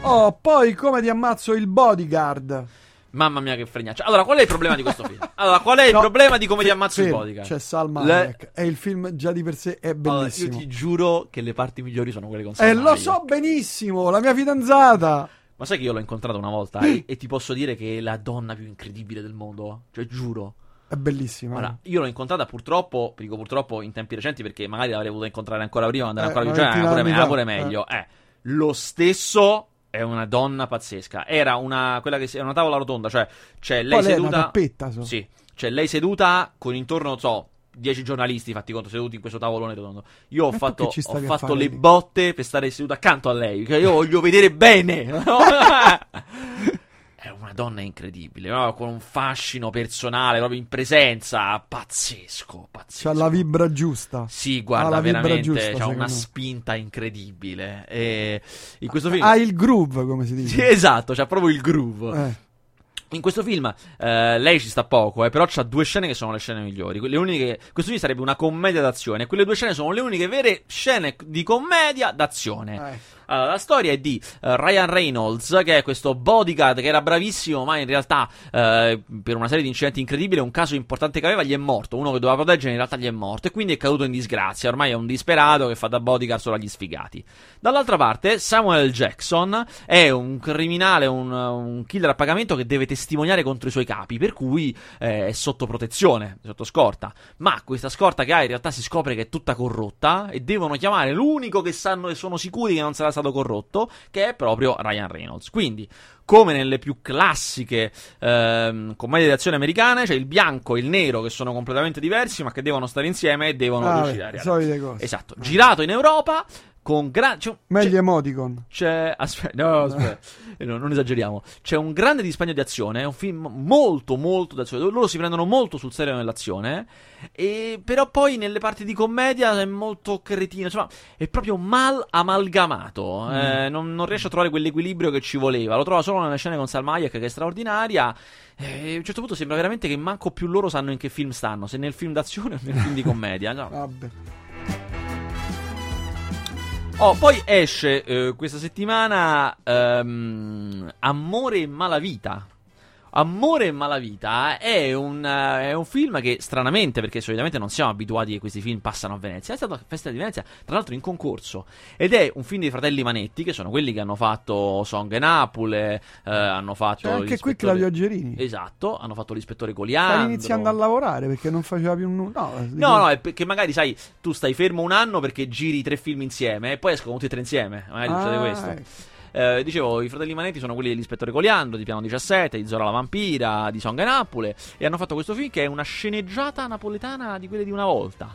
Oh, poi come ti ammazzo il bodyguard? Mamma mia che fregnaccia. Allora, qual è il problema di questo film? Allora, qual è il No, problema di come ti ammazzo il fermo, bodyguard? C'è Salma Le- Hayek e il film già di per sé è Allora, io bellissimo. ti giuro che le parti migliori sono quelle con E Salma lo Hayek. so benissimo, la mia fidanzata. Ma sai che io l'ho incontrata una volta e, e ti posso dire che è la donna più incredibile del mondo? Cioè, giuro. È bellissima. Guarda, io l'ho incontrata purtroppo, dico purtroppo in tempi recenti perché magari l'avrei voluto incontrare ancora prima, andare Eh, ancora più già, era pure, d'anni pure meglio. Eh. Lo stesso è una donna pazzesca. Era una, quella che si- è una tavola rotonda, cioè c'è lei Poi lei è una seduta... tappetta, so. Sì, c'è lei seduta con intorno, so, 10 giornalisti, fatti conto, seduti in questo tavolone rotondo. Io ho E fatto, ho fatto le lì? botte per stare seduto accanto a lei, io voglio vedere bene. È una donna incredibile, no? con un fascino personale, proprio in presenza, pazzesco, pazzesco. C'ha la vibra giusta. Sì, guarda, veramente, giusta, c'ha una me. spinta incredibile. E in questo film... Ha il groove, come si Sì, dice. esatto, c'ha proprio il groove. Eh. In questo film eh, lei ci sta poco, eh, però c'ha due scene che sono le scene migliori. Le uniche, questo film sarebbe una commedia d'azione. Quelle due scene sono le uniche vere scene di commedia d'azione. Eh. La storia è di eh, Ryan Reynolds, che è questo bodyguard che era bravissimo, ma in realtà eh, per una serie di incidenti incredibili, un caso importante che aveva, gli è morto. Uno che doveva proteggere in realtà gli è morto e quindi è caduto in disgrazia. Ormai è un disperato che fa da bodyguard solo agli sfigati. Dall'altra parte, Samuel Jackson è un criminale, un, un killer a pagamento che deve testimoniare contro i suoi capi, per cui eh, è sotto protezione, sotto scorta. Ma questa scorta che ha in realtà si scopre che è tutta corrotta e devono chiamare l'unico che sanno e sono sicuri che non sarà stato corrotto, che è proprio Ryan Reynolds. Quindi, come nelle più classiche ehm, commedie d'azione americane, c'è il bianco e il nero che sono completamente diversi, ma che devono stare insieme e devono Ah, riuscire a realizzare. Esatto, girato in Europa con gran... c'è un- Meglio emoticon. c'è. Aspetta, no, aspetta. No, non esageriamo. C'è un grande dispendio di azione. È un film molto, molto d'azione. Loro si prendono molto sul serio nell'azione. E, però poi nelle parti di commedia è molto cretino. Insomma, è proprio mal amalgamato. Eh, non, non riesce a trovare quell'equilibrio che ci voleva. Lo trova solo nelle scene con Salma Hayek, che è straordinaria. E a un certo punto sembra veramente che manco più loro sanno in che film stanno. Se nel film d'azione o nel film di commedia. No. Vabbè. Oh, poi esce eh, questa settimana ehm, Amore e Malavita. Amore e Malavita è un, eh, è un, film che stranamente, perché solitamente non siamo abituati che questi film passano a Venezia, è stato a Festival di Venezia, tra l'altro in concorso, ed è un film dei fratelli Manetti, che sono quelli che hanno fatto Song e Napole, eh, hanno fatto... C'è anche qui Claudio Gerini. Esatto, hanno fatto l'ispettore Coliandro. Sta iniziando a lavorare perché non faceva più nulla. No, no, no, è perché magari, sai, tu stai fermo un anno perché giri tre film insieme e poi escono tutti e tre insieme, magari ah, succede questo. Ecco. Eh, dicevo, i fratelli Manetti sono quelli dell'ispettore Coliandro, di Piano 17, di Zora la Vampira, di Songa Napole. E hanno fatto questo film che è una sceneggiata napoletana di quelle di una volta.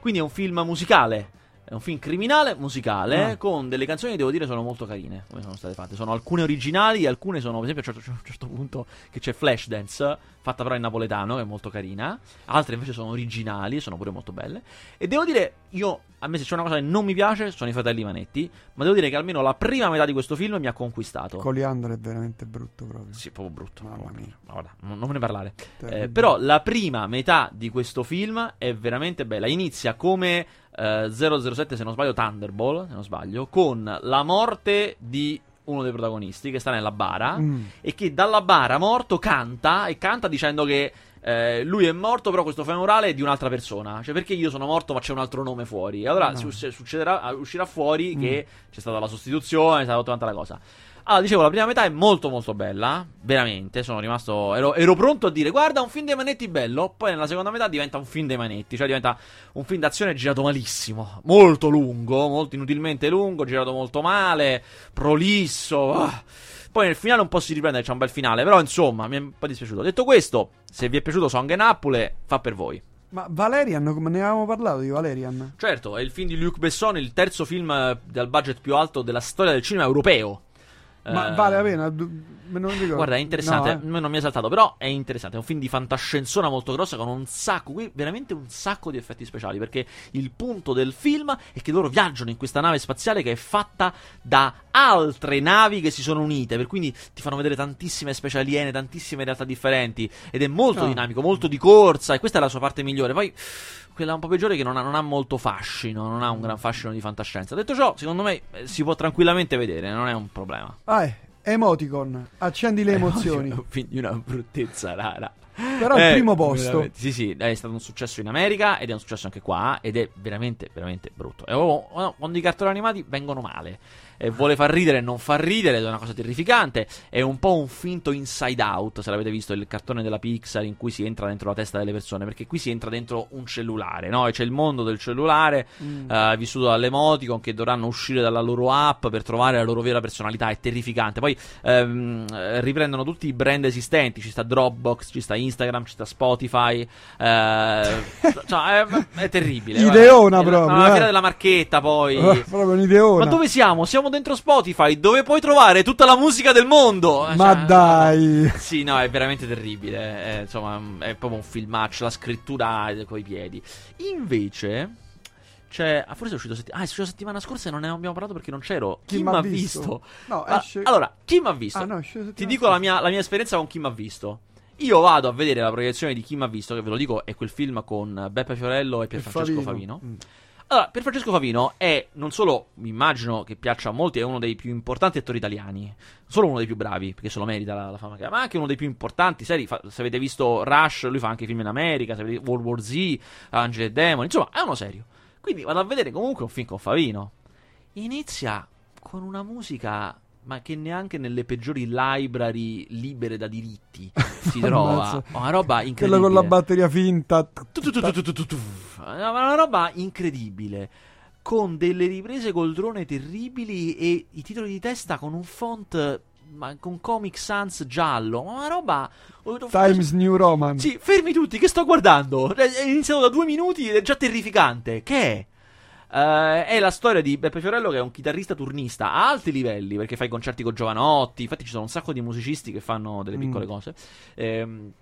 Quindi è un film musicale. È un film criminale musicale ah. con delle canzoni che devo dire sono molto carine come sono state fatte. Sono alcune originali, alcune sono, per esempio, a un certo punto che c'è Flashdance, fatta però in napoletano, che è molto carina. Altre invece sono originali, sono pure molto belle. E devo dire, io, a me se c'è una cosa che non mi piace, sono i fratelli Manetti, ma devo dire che almeno la prima metà di questo film mi ha conquistato. Coliandro è veramente brutto proprio. Sì, proprio brutto. Mamma mia. Ma guarda, non, non me ne parlare. Eh, però la prima metà di questo film è veramente bella. Inizia come eh, 007, se non sbaglio, Thunderball, se non sbaglio, con la morte di uno dei protagonisti che sta nella bara mm. e che dalla bara morto canta e canta dicendo che eh, lui è morto, però questo femorale è di un'altra persona. Cioè, perché io sono morto, ma c'è un altro nome fuori. Allora no. succederà, uscirà fuori mm. che c'è stata la sostituzione, è stata tutta la cosa. Allora, dicevo, la prima metà è molto molto bella, veramente, sono rimasto, ero, ero, pronto a dire, guarda, un film dei manetti bello, poi nella seconda metà diventa un film dei manetti, cioè diventa un film d'azione girato malissimo, molto lungo, molto inutilmente lungo, girato molto male, prolisso, ah. Poi nel finale un po' si riprende, c'è un bel finale, però insomma, mi è un po' dispiaciuto. Detto questo, se vi è piaciuto Song e Napole, fa per voi. Ma Valerian, come ne avevamo parlato di Valerian? Certo, è il film di Luc Besson, il terzo film eh, dal budget più alto della storia del cinema europeo. Ma eh, vale la pena? Non ricordo. Guarda, è interessante. No, eh? Non mi è saltato, però è interessante. È un film di fantascienza molto grossa con un sacco, qui veramente un sacco di effetti speciali. Perché il punto del film è che loro viaggiano in questa nave spaziale che è fatta da altre navi che si sono unite. Per quindi ti fanno vedere tantissime specie aliene, tantissime realtà differenti. Ed è molto no. Ah. dinamico, molto di corsa. E questa è la sua parte migliore. Poi quella un po' peggiore che non ha, non ha, molto fascino, non ha un gran fascino di fantascienza. Detto ciò, secondo me eh, si può tranquillamente vedere, non è un problema. Ah, emoticon, accendi le emozioni. Quindi una bruttezza rara. Però eh, il primo posto. Sì, sì, è stato un successo in America ed è un successo anche qua ed è veramente, veramente brutto. E oh, oh, quando i cartoni animati vengono male e vuole far ridere e non far ridere ed è una cosa terrificante. È un po' un finto inside out, se l'avete visto, il cartone della Pixar in cui si entra dentro la testa delle persone, perché qui si entra dentro un cellulare, no? E c'è il mondo del cellulare mm. uh, vissuto dall'emoticon che dovranno uscire dalla loro app per trovare la loro vera personalità, è terrificante. Poi um, riprendono tutti i brand esistenti, ci sta Dropbox, ci sta Instagram, ci sta Spotify, uh, cioè, è, è, terribile. Ideona proprio. La, la fiera della marchetta poi. Oh, proprio un'ideona. Ma dove siamo? Siamo dentro Spotify, dove puoi trovare tutta la musica del mondo. Ma cioè, dai! Sì, no, è veramente terribile. È, insomma, è proprio un filmaccio, la scrittura coi piedi. Invece. C'è. Ah, forse è uscito settimana. Ah, è uscito settimana scorsa e non ne abbiamo parlato perché non c'ero. Chi, chi mi ha visto? visto? No, esce... allora, chi mi ha visto? Ah, no, Ti dico la mia, la mia, esperienza con chi mi ha visto. Io vado a vedere la proiezione di chi mi ha visto, che ve lo dico, è quel film con Beppe Fiorello e Pierfrancesco Favino. Favino. Mm. Allora, per Francesco Favino è non solo, mi immagino che piaccia a molti, è uno dei più importanti attori italiani. Non solo uno dei più bravi, perché se lo merita la, la fama che ha, ma anche uno dei più importanti. Seri, fa, se avete visto Rush, lui fa anche film in America, se avete World War Z, Angel e Demon, insomma, è uno serio. Quindi vado a vedere comunque un film con Favino. Inizia con una musica ma che neanche nelle peggiori library libere da diritti si trova. Una roba incredibile. Quella con la batteria finta. Una roba incredibile. Con delle riprese col drone terribili e i titoli di testa con un font ma con Comic Sans giallo, ma una roba. Times New Roman. Sì, fermi tutti, che sto guardando? È iniziato da due minuti ed è già terrificante. Che è? Uh, è la storia di Beppe Fiorello che è un chitarrista turnista a alti livelli perché fa i concerti con Giovanotti. Infatti, ci sono un sacco di musicisti che fanno delle piccole mm. cose. Ehm,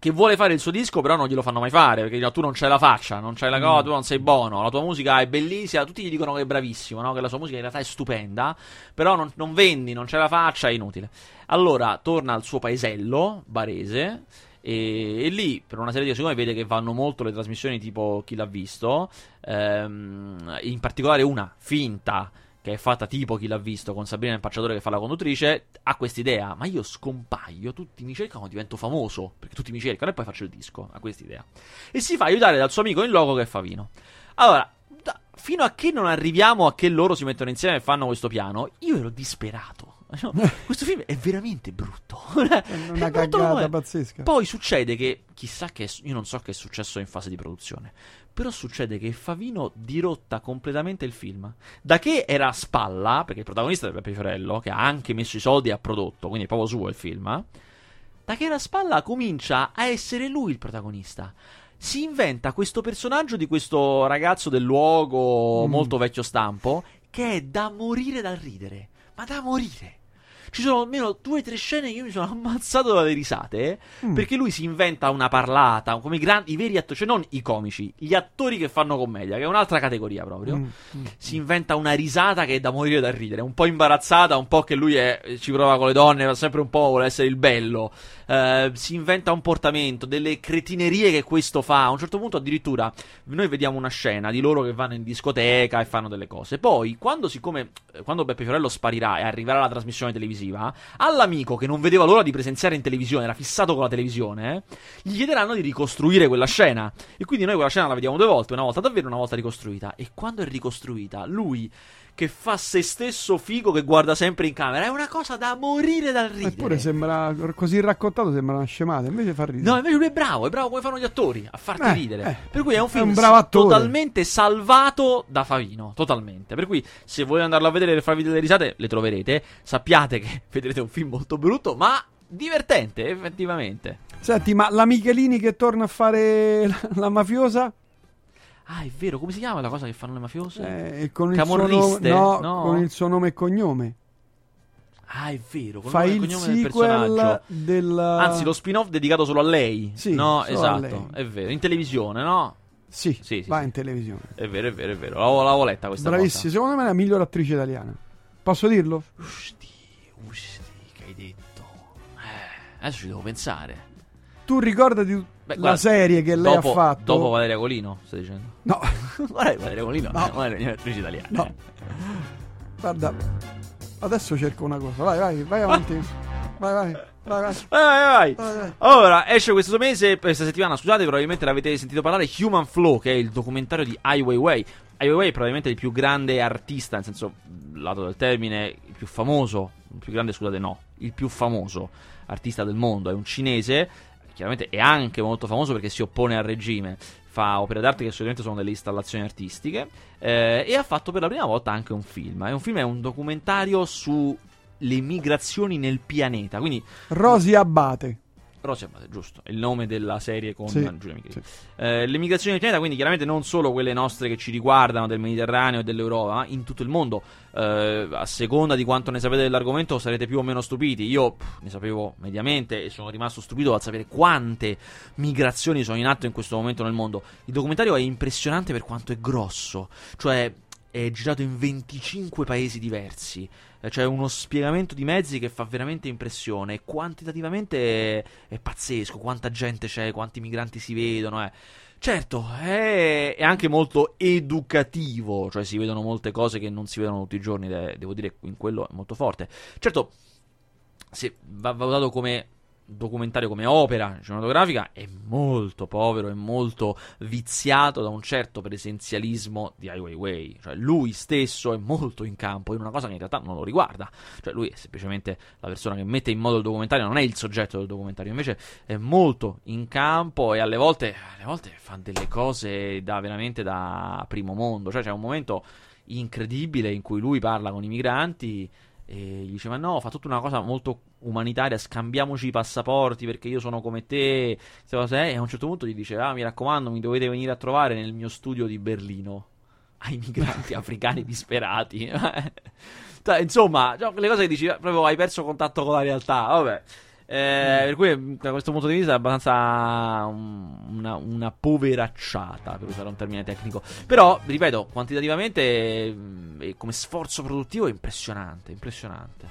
che vuole fare il suo disco, però non glielo fanno mai fare. Perché no, tu non c'hai la faccia, non c'hai la cosa, mm. tu non sei buono. La tua musica è bellissima. Tutti gli dicono che è bravissimo, no? che la sua musica in realtà è stupenda. Però non, non vendi, non c'è la faccia, è inutile. Allora torna al suo paesello, Barese. E, e, lì, per una serie di secondi, vede che vanno molto le trasmissioni tipo Chi l'ha visto, ehm, in particolare una finta che è fatta tipo chi l'ha visto, con Sabrina Impacciatore che fa la conduttrice, ha quest'idea, ma io scompaio, tutti mi cercano, divento famoso, perché tutti mi cercano e poi faccio il disco, ha quest'idea. E si fa aiutare dal suo amico in loco che è Favino. Allora, da, fino a che non arriviamo a che loro si mettono insieme e fanno questo piano, io ero disperato. Questo film è veramente brutto. È una cagata pazzesca. Poi succede che, chissà che, io non so che è successo in fase di produzione, però succede che Favino dirotta completamente il film. Da che era a spalla, perché il protagonista è Peppe Fiorello, che ha anche messo i soldi e ha prodotto, quindi è proprio suo il film. Da che era a spalla comincia a essere lui il protagonista. Si inventa questo personaggio di questo ragazzo del luogo mm. molto vecchio stampo, che è da morire dal ridere. Ma da morire ci sono almeno due o tre scene che io mi sono ammazzato dalle risate. Mm. Perché lui si inventa una parlata, come i, grandi, i veri attori, cioè non i comici, gli attori che fanno commedia, che è un'altra categoria proprio. Mm. Si inventa una risata che è da morire da ridere, un po' imbarazzata, un po' che lui è, ci prova con le donne, ma sempre un po' vuole essere il bello. Uh, si inventa un portamento, delle cretinerie che questo fa. A un certo punto, addirittura, noi vediamo una scena di loro che vanno in discoteca e fanno delle cose. Poi, quando, siccome, quando Beppe Fiorello sparirà e arriverà la trasmissione televisiva, all'amico che non vedeva l'ora di presenziare in televisione, era fissato con la televisione, gli chiederanno di ricostruire quella scena. E quindi noi quella scena la vediamo due volte, una volta davvero una volta ricostruita. E quando è ricostruita, lui che fa se stesso figo che guarda sempre in camera. È una cosa da morire dal ridere. Eppure sembra così raccontato, sembra una scemata. Invece fa ridere. No, invece lui è bravo, è bravo come fanno gli attori a farti eh, ridere. Eh, per cui è un film è un totalmente salvato da Favino. Totalmente. Per cui se volete andarlo a vedere per farvi delle risate, le troverete. Sappiate che vedrete un film molto brutto, ma divertente, effettivamente. Senti, ma la Michelini che torna a fare la, la mafiosa? Ah, è vero, come si chiama la cosa che fanno le mafiose? Eh, con, il suo, nome, no, no. con il suo nome e cognome. Ah, è vero, con Fa il, il nome del personaggio. Del... Anzi, lo spin-off dedicato solo a lei. Sì, no, esatto, è vero. In televisione, no? Sì, sì, sì va sì. in televisione. È vero, è vero, è vero. L'avevo, l'avevo letta questa Bravissima, secondo me è la migliore attrice italiana. Posso dirlo? Usti, usti, che hai detto. Eh, adesso ci devo pensare. Tu ricordati Beh, la guarda, serie che lei dopo, ha fatto. Dopo Valeria Colino, stai dicendo? No. guarda Valeria Colino, no. non è un'attrice italiana. No. Guarda, adesso cerco una cosa. Vai, vai, vai avanti. vai, vai. Vai vai. Vai, vai, vai. Ora esce questo mese, questa settimana, scusate, probabilmente l'avete sentito parlare, Human Flow, che è il documentario di Ai Weiwei. Ai Weiwei è probabilmente il più grande artista, nel senso, lato del termine, il più famoso, il più grande, scusate, no, il più famoso artista del mondo, è un cinese chiaramente è anche molto famoso perché si oppone al regime, fa opere d'arte che solitamente sono delle installazioni artistiche eh, e ha fatto per la prima volta anche un film. È un film, è un documentario sulle migrazioni nel pianeta. Quindi, Rosi Abate. Rosy Abate, giusto, è il nome della serie con sì, Giulia Michelini. Sì. Eh, le migrazioni del pianeta, quindi chiaramente non solo quelle nostre che ci riguardano del Mediterraneo e dell'Europa, ma in tutto il mondo. Eh, a seconda di quanto ne sapete dell'argomento sarete più o meno stupiti. Io pff, ne sapevo mediamente e sono rimasto stupito a sapere quante migrazioni sono in atto in questo momento nel mondo. Il documentario è impressionante per quanto è grosso, cioè è girato in 25 paesi diversi. Eh, c'è uno spiegamento di mezzi che fa veramente impressione. Quantitativamente è, è pazzesco. Quanta gente c'è, quanti migranti si vedono. Eh. Certo, è, è, anche molto educativo, cioè si vedono molte cose che non si vedono tutti i giorni, devo dire in quello è molto forte. Certo, se va valutato come documentario come opera cinematografica è molto povero e molto viziato da un certo presenzialismo di Ai Weiwei. Cioè, lui stesso è molto in campo in una cosa che in realtà non lo riguarda. Cioè, lui è semplicemente la persona che mette in modo il documentario, non è il soggetto del documentario. Invece è molto in campo e alle volte, alle volte fa delle cose da veramente da primo mondo. Cioè, c'è un momento incredibile in cui lui parla con i migranti e gli dice: Ma no, fa tutta una cosa molto umanitaria, scambiamoci i passaporti perché io sono come te. E a un certo punto gli dice: Ah, mi raccomando, mi dovete venire a trovare nel mio studio di Berlino. Ai migranti africani disperati. Cioè, insomma, le cose che dici, proprio hai perso contatto con la realtà. Vabbè. Eh, per cui, da questo punto di vista, è abbastanza una, una, poveracciata, per usare un termine tecnico. Però, ripeto, quantitativamente, come sforzo produttivo, è impressionante. Impressionante.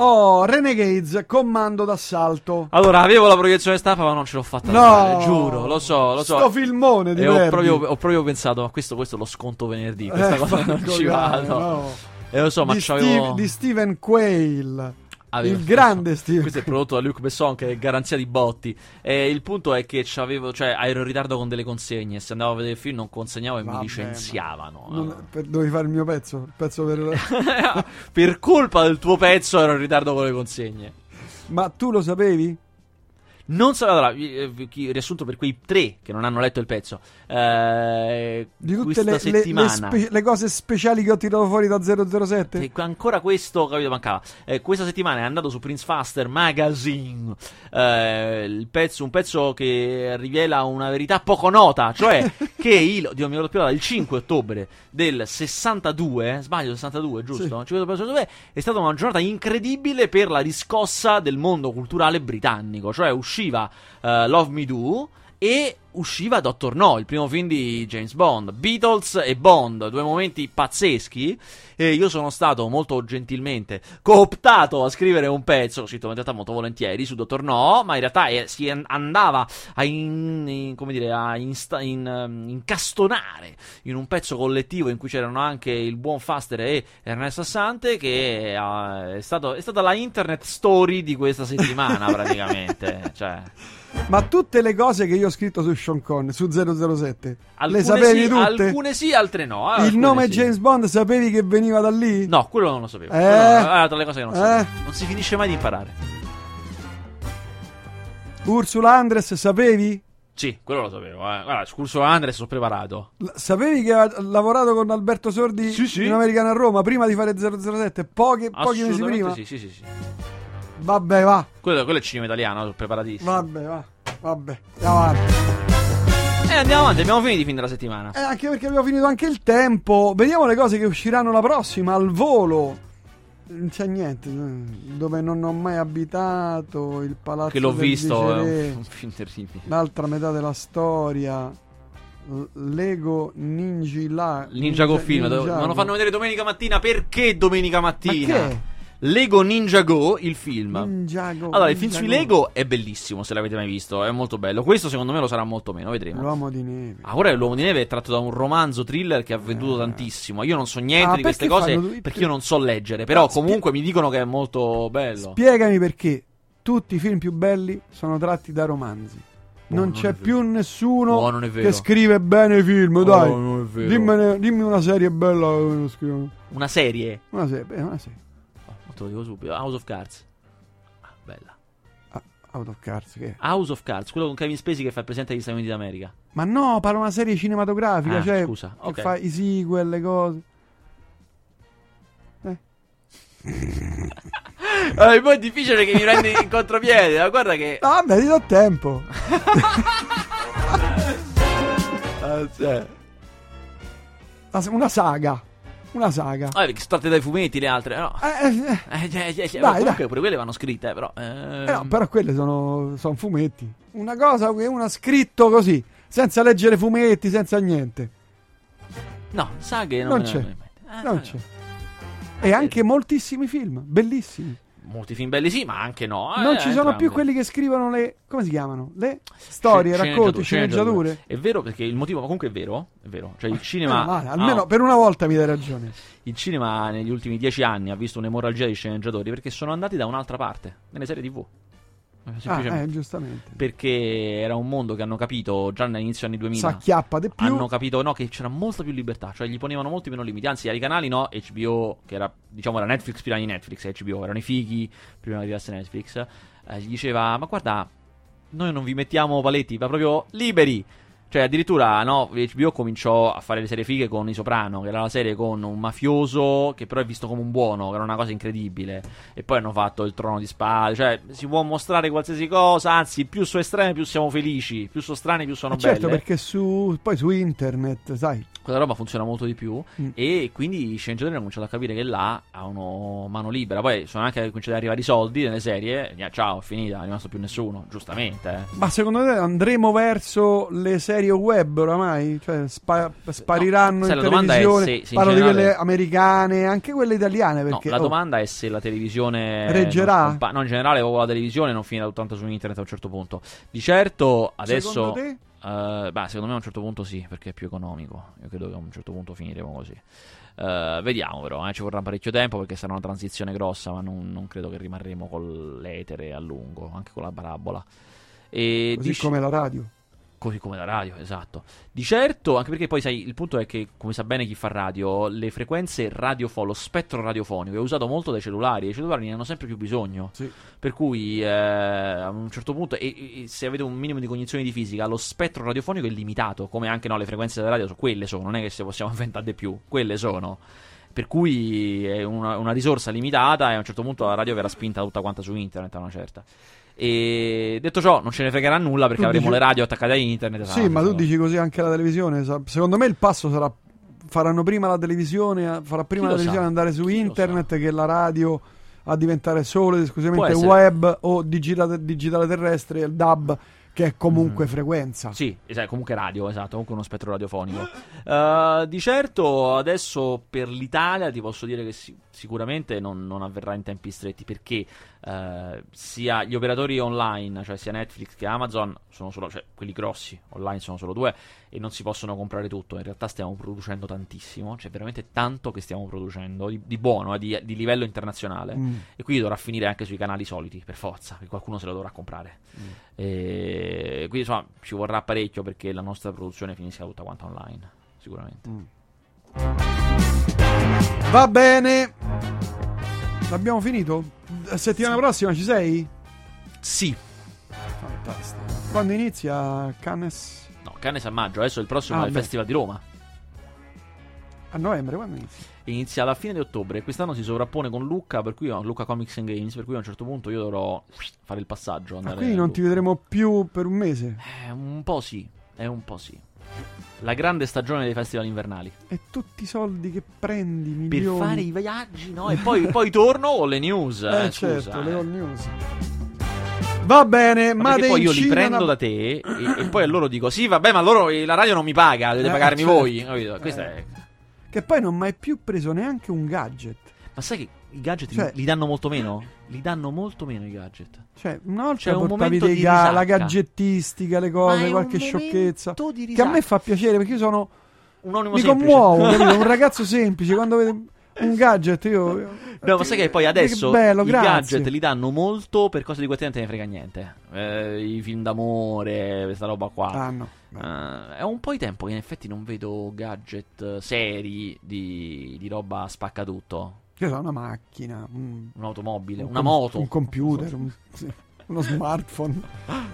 Oh, Renegades, comando d'assalto. Allora, avevo la proiezione stampa, ma non ce l'ho fatta. No, fare, giuro, lo so, lo so. Sto filmone di e ho proprio, ho proprio, pensato, ma questo, questo lo sconto venerdì. Questa eh, cosa non ci vado. No. Eh, lo so, ma di, c'avevo... Steve- di Steven Quayle. Avevo- il grande Steven Questo è prodotto da Luc Besson, che è garanzia di botti. E il punto è che c'avevo, cioè, ero in ritardo con delle consegne. Se andavo a vedere il film, non consegnavo e mi Vabbè, licenziavano. Non- per- dovevi fare il mio pezzo. Il pezzo per... per colpa del tuo pezzo, ero in ritardo con le consegne. Ma tu lo sapevi? Non so, allora, eh, riassunto per quei tre che non hanno letto il pezzo. Eh, Di tutte questa le, le- le settimana. spe- le cose speciali che ho tirato fuori da 007? E ancora questo, capito, mancava. Eh, questa settimana è andato su Prince Faster Magazine. eh, il pezzo, un pezzo che rivela una verità poco nota, cioè che il, Dio, mi più, il 5 ottobre del 62, sbaglio 62, giusto? Sì. 5 ottobre del 62, è stata una giornata incredibile per la riscossa del mondo culturale britannico. Cioè usciva eh, Love Me Do. E usciva Doctor No, il primo film di James Bond. Beatles e Bond, due momenti pazzeschi. E io sono stato molto gentilmente cooptato a scrivere un pezzo, scritto in realtà molto volentieri su Dottor No, ma in realtà eh, si an- andava a, in- in- come dire, a insta- in, ehm, incastonare in un pezzo collettivo in cui c'erano anche il buon Faster e Ernesto Assante, che eh, è, stato- è stata la internet story di questa settimana praticamente. Cioè, Ma tutte le cose che io ho scritto su Sean Connery, su 007, alcune le sapevi sì, tutte? alcune sì, altre no. Il alcune nome sì. James Bond sapevi che veniva da lì? No, quello non lo sapevo. Eh? È tra le cose che non Eh? sapevo. Non si finisce mai di imparare. Ursula Andres sapevi? Sì, quello lo sapevo. Eh. Guarda, scurso Andres, sono preparato. L- Sapevi che ha lavorato con Alberto Sordi Sì, sì. in Americano a Roma prima di fare 007? Pochi, pochi mesi prima? Sì, sì, sì. sì. Vabbè, va. Quello, quello è cinema italiano, sono preparatissimo. Vabbè, va. Vabbè, andiamo avanti. Andiamo avanti, abbiamo finito i film della settimana. Eh, anche perché abbiamo finito anche il tempo. Vediamo le cose che usciranno la prossima, al volo. Non c'è niente. eh, Dove non ho mai abitato, il palazzo che l'ho visto, è Viceré, un, un film terribile. l'altra metà della storia. Lego Ninja Il Ninjago film, Ninjago. ma lo fanno vedere domenica mattina. Perché domenica Ma mattina? che? Lego Ninja Go, il film. Ninjago. Allora, il film sui. Lego è bellissimo, se l'avete mai visto, è molto bello. Questo secondo me lo sarà molto meno, vedremo. L'uomo di neve. Ah, ora l'uomo di neve è tratto da un romanzo thriller che ha venduto Eh. tantissimo. Io non so niente Ah, di queste cose fanno perché io non so leggere. Però spie- comunque mi dicono che è molto bello. Spiegami perché tutti i film più belli sono tratti da romanzi. non non c'è più nessuno Oh, che scrive bene i film, Oh, dai. non è vero. Dimmene- dimmi una serie bella scrivono. Una serie. Una serie, beh, una serie. Te lo dico subito. House of Cards. Ah, bella. Ah, Out of Cards che? House of Cards, quello con Kevin Spacey che fa il presidente degli Stati Uniti d'America. Ma no, parla una serie cinematografica, Ah, cioè scusa, che ok. fa i sequel, le cose. Eh. Eh, poi è difficile che mi prendi in contropiede, ma guarda che. Ah, vabbè, ti do tempo. Ah, Una saga. Una saga. Ah, perché sono tratte dai fumetti le altre, no? Eh, eh, eh. Eh, eh, eh, eh, Dai, comunque dai. pure quelle vanno scritte, eh, però. eh, Eh no, però quelle sono, sono fumetti. Una cosa che uno ha scritto così, senza leggere fumetti, senza niente. No, saghe non, Non c'è. Eh, Non c'è. E anche moltissimi film, bellissimi. Molti film belli sì, ma anche no. eh, non ci sono entrambi. più quelli che scrivono le. come si chiamano? Le storie, Scen- racconti, sceneggiature. È vero perché il motivo, ma comunque è vero, è vero. Cioè il Meno cinema male, ah, almeno per una volta mi dai ragione. il cinema negli ultimi dieci anni ha visto un'emorragia di sceneggiatori perché sono andati da un'altra parte, nelle serie TV. Eh, Ah, eh, giustamente. Perché era un mondo che hanno capito già all'inizio anni 2000. S'acchiappa di più. hanno capito no, che c'era molta più libertà, cioè gli ponevano molti meno limiti. Anzi, ai canali no, HBO, che era diciamo era Netflix prima di Netflix, HBO erano i fighi prima che arrivasse Netflix. eh, gli diceva: Ma guarda, noi non vi mettiamo paletti, ma proprio liberi. Cioè, addirittura, no, HBO cominciò a fare le serie fighe con I Soprano, che era la serie con un mafioso che però è visto come un buono, che era una cosa incredibile. E poi hanno fatto il trono di spade. Cioè, si può mostrare qualsiasi cosa, anzi, più su estreme più siamo felici, più su strane più sono Ma certo, belle. perché su, poi su internet, sai. Quella roba funziona molto di più Mm. e quindi i sceneggiatori hanno cominciato a capire che là hanno mano libera. Poi sono anche cominciati ad arrivare i soldi nelle serie. ciao, è finita, non è rimasto più nessuno, giustamente. eh. Ma secondo te andremo verso le serie web oramai? Cioè spa- spariranno No, in la domanda è televisione? se- se in Parlo di generale- quelle americane, anche quelle italiane. No, Perché, la oh, domanda è se la televisione Reggerà? non scompa- no, in generale la televisione non finirà tanto su internet a un certo punto. Di certo adesso Secondo te? Uh, beh, secondo me a un certo punto sì, perché è più economico. Io credo che a un certo punto finiremo così. Uh, vediamo però, eh, ci vorrà parecchio tempo perché sarà una transizione grossa, ma non, non credo che rimarremo con l'etere a lungo, anche con la parabola. E così dic- come la radio. Così come la radio, esatto. Di certo, anche perché poi sai, il punto è che, come sa bene chi fa radio, le frequenze radiofoniche, lo spettro radiofonico è usato molto dai cellulari e i cellulari ne hanno sempre più bisogno. Sì. Per cui eh, a un certo punto, e, e, se avete un minimo di cognizione di fisica, lo spettro radiofonico è limitato, come anche no, le frequenze della radio, quelle sono, non è che se possiamo inventare di più, quelle sono. Per cui è una, una risorsa limitata e a un certo punto la radio verrà spinta tutta quanta su internet a una certa. E detto ciò, non ce ne fregherà nulla perché tu avremo dici... le radio attaccate a internet. Sì, ma tu dici così anche la televisione. Secondo me il passo sarà. Faranno prima la televisione, farà prima Chi la televisione sa? andare su Chi internet che la radio a diventare solo ed esclusivamente web o digitale, digitale terrestre, il DAB che è comunque mm. frequenza. Sì, esatto, comunque radio, esatto, comunque uno spettro radiofonico. Uh, di certo, adesso per l'Italia ti posso dire che si- sicuramente non, non, avverrà in tempi stretti perché uh, sia gli operatori online, cioè sia Netflix che Amazon, sono solo, cioè quelli grossi online sono solo due e non si possono comprare tutto. In realtà stiamo producendo tantissimo, c'è cioè veramente tanto che stiamo producendo, di, di buono, eh, di, di, livello internazionale. Mm. E quindi dovrà finire anche sui canali soliti, per forza, che qualcuno se lo dovrà comprare. Mm. E quindi insomma ci vorrà parecchio perché la nostra produzione finisca tutta quanta online, sicuramente. Mm. Va bene. L'abbiamo finito? Settimana sì. prossima ci sei? Sì. Fantastico. Quando inizia Cannes? Cannes a maggio, adesso il prossimo ah, è il beh. Festival di Roma. A novembre, quando inizia? Inizia alla fine di ottobre. Quest'anno si sovrappone con Lucca, per cui Lucca Comics and Games, per cui a un certo punto io dovrò fare il passaggio. Ah, quindi non ti vedremo più per un mese? Eh, un po' sì, è un po' sì. La grande stagione dei festival invernali. E tutti i soldi che prendi, milioni. Per fare i viaggi, no? E poi, poi torno con le news. Eh, eh certo, scusa, le all news. Va bene, ma, ma poi io li prendo da te e, e, poi a loro dico: Sì, vabbè, ma loro la radio non mi paga, dovete eh, pagarmi certo. voi. Capito? Questo eh. è. Che poi non mi hai più preso neanche un gadget. Ma sai che i gadget cioè, li, danno molto meno? Li danno molto meno i gadget. Cioè, una volta cioè, portavi dei ga- la gadgettistica, le cose, qualche sciocchezza. Che a me fa piacere perché io sono. Un animo mi semplice. commuovo, un ragazzo semplice quando vede un gadget io... No, ma sai che poi adesso bello, i grazie. gadget li danno molto per cose di cui te ne frega niente. Eh, I film d'amore, questa roba qua. Ah, no. Uh, è un po' di tempo che in effetti non vedo gadget seri di, di roba spaccatutto. Io ho una macchina, un... un'automobile, un una com- moto, un computer, un... Uno smartphone.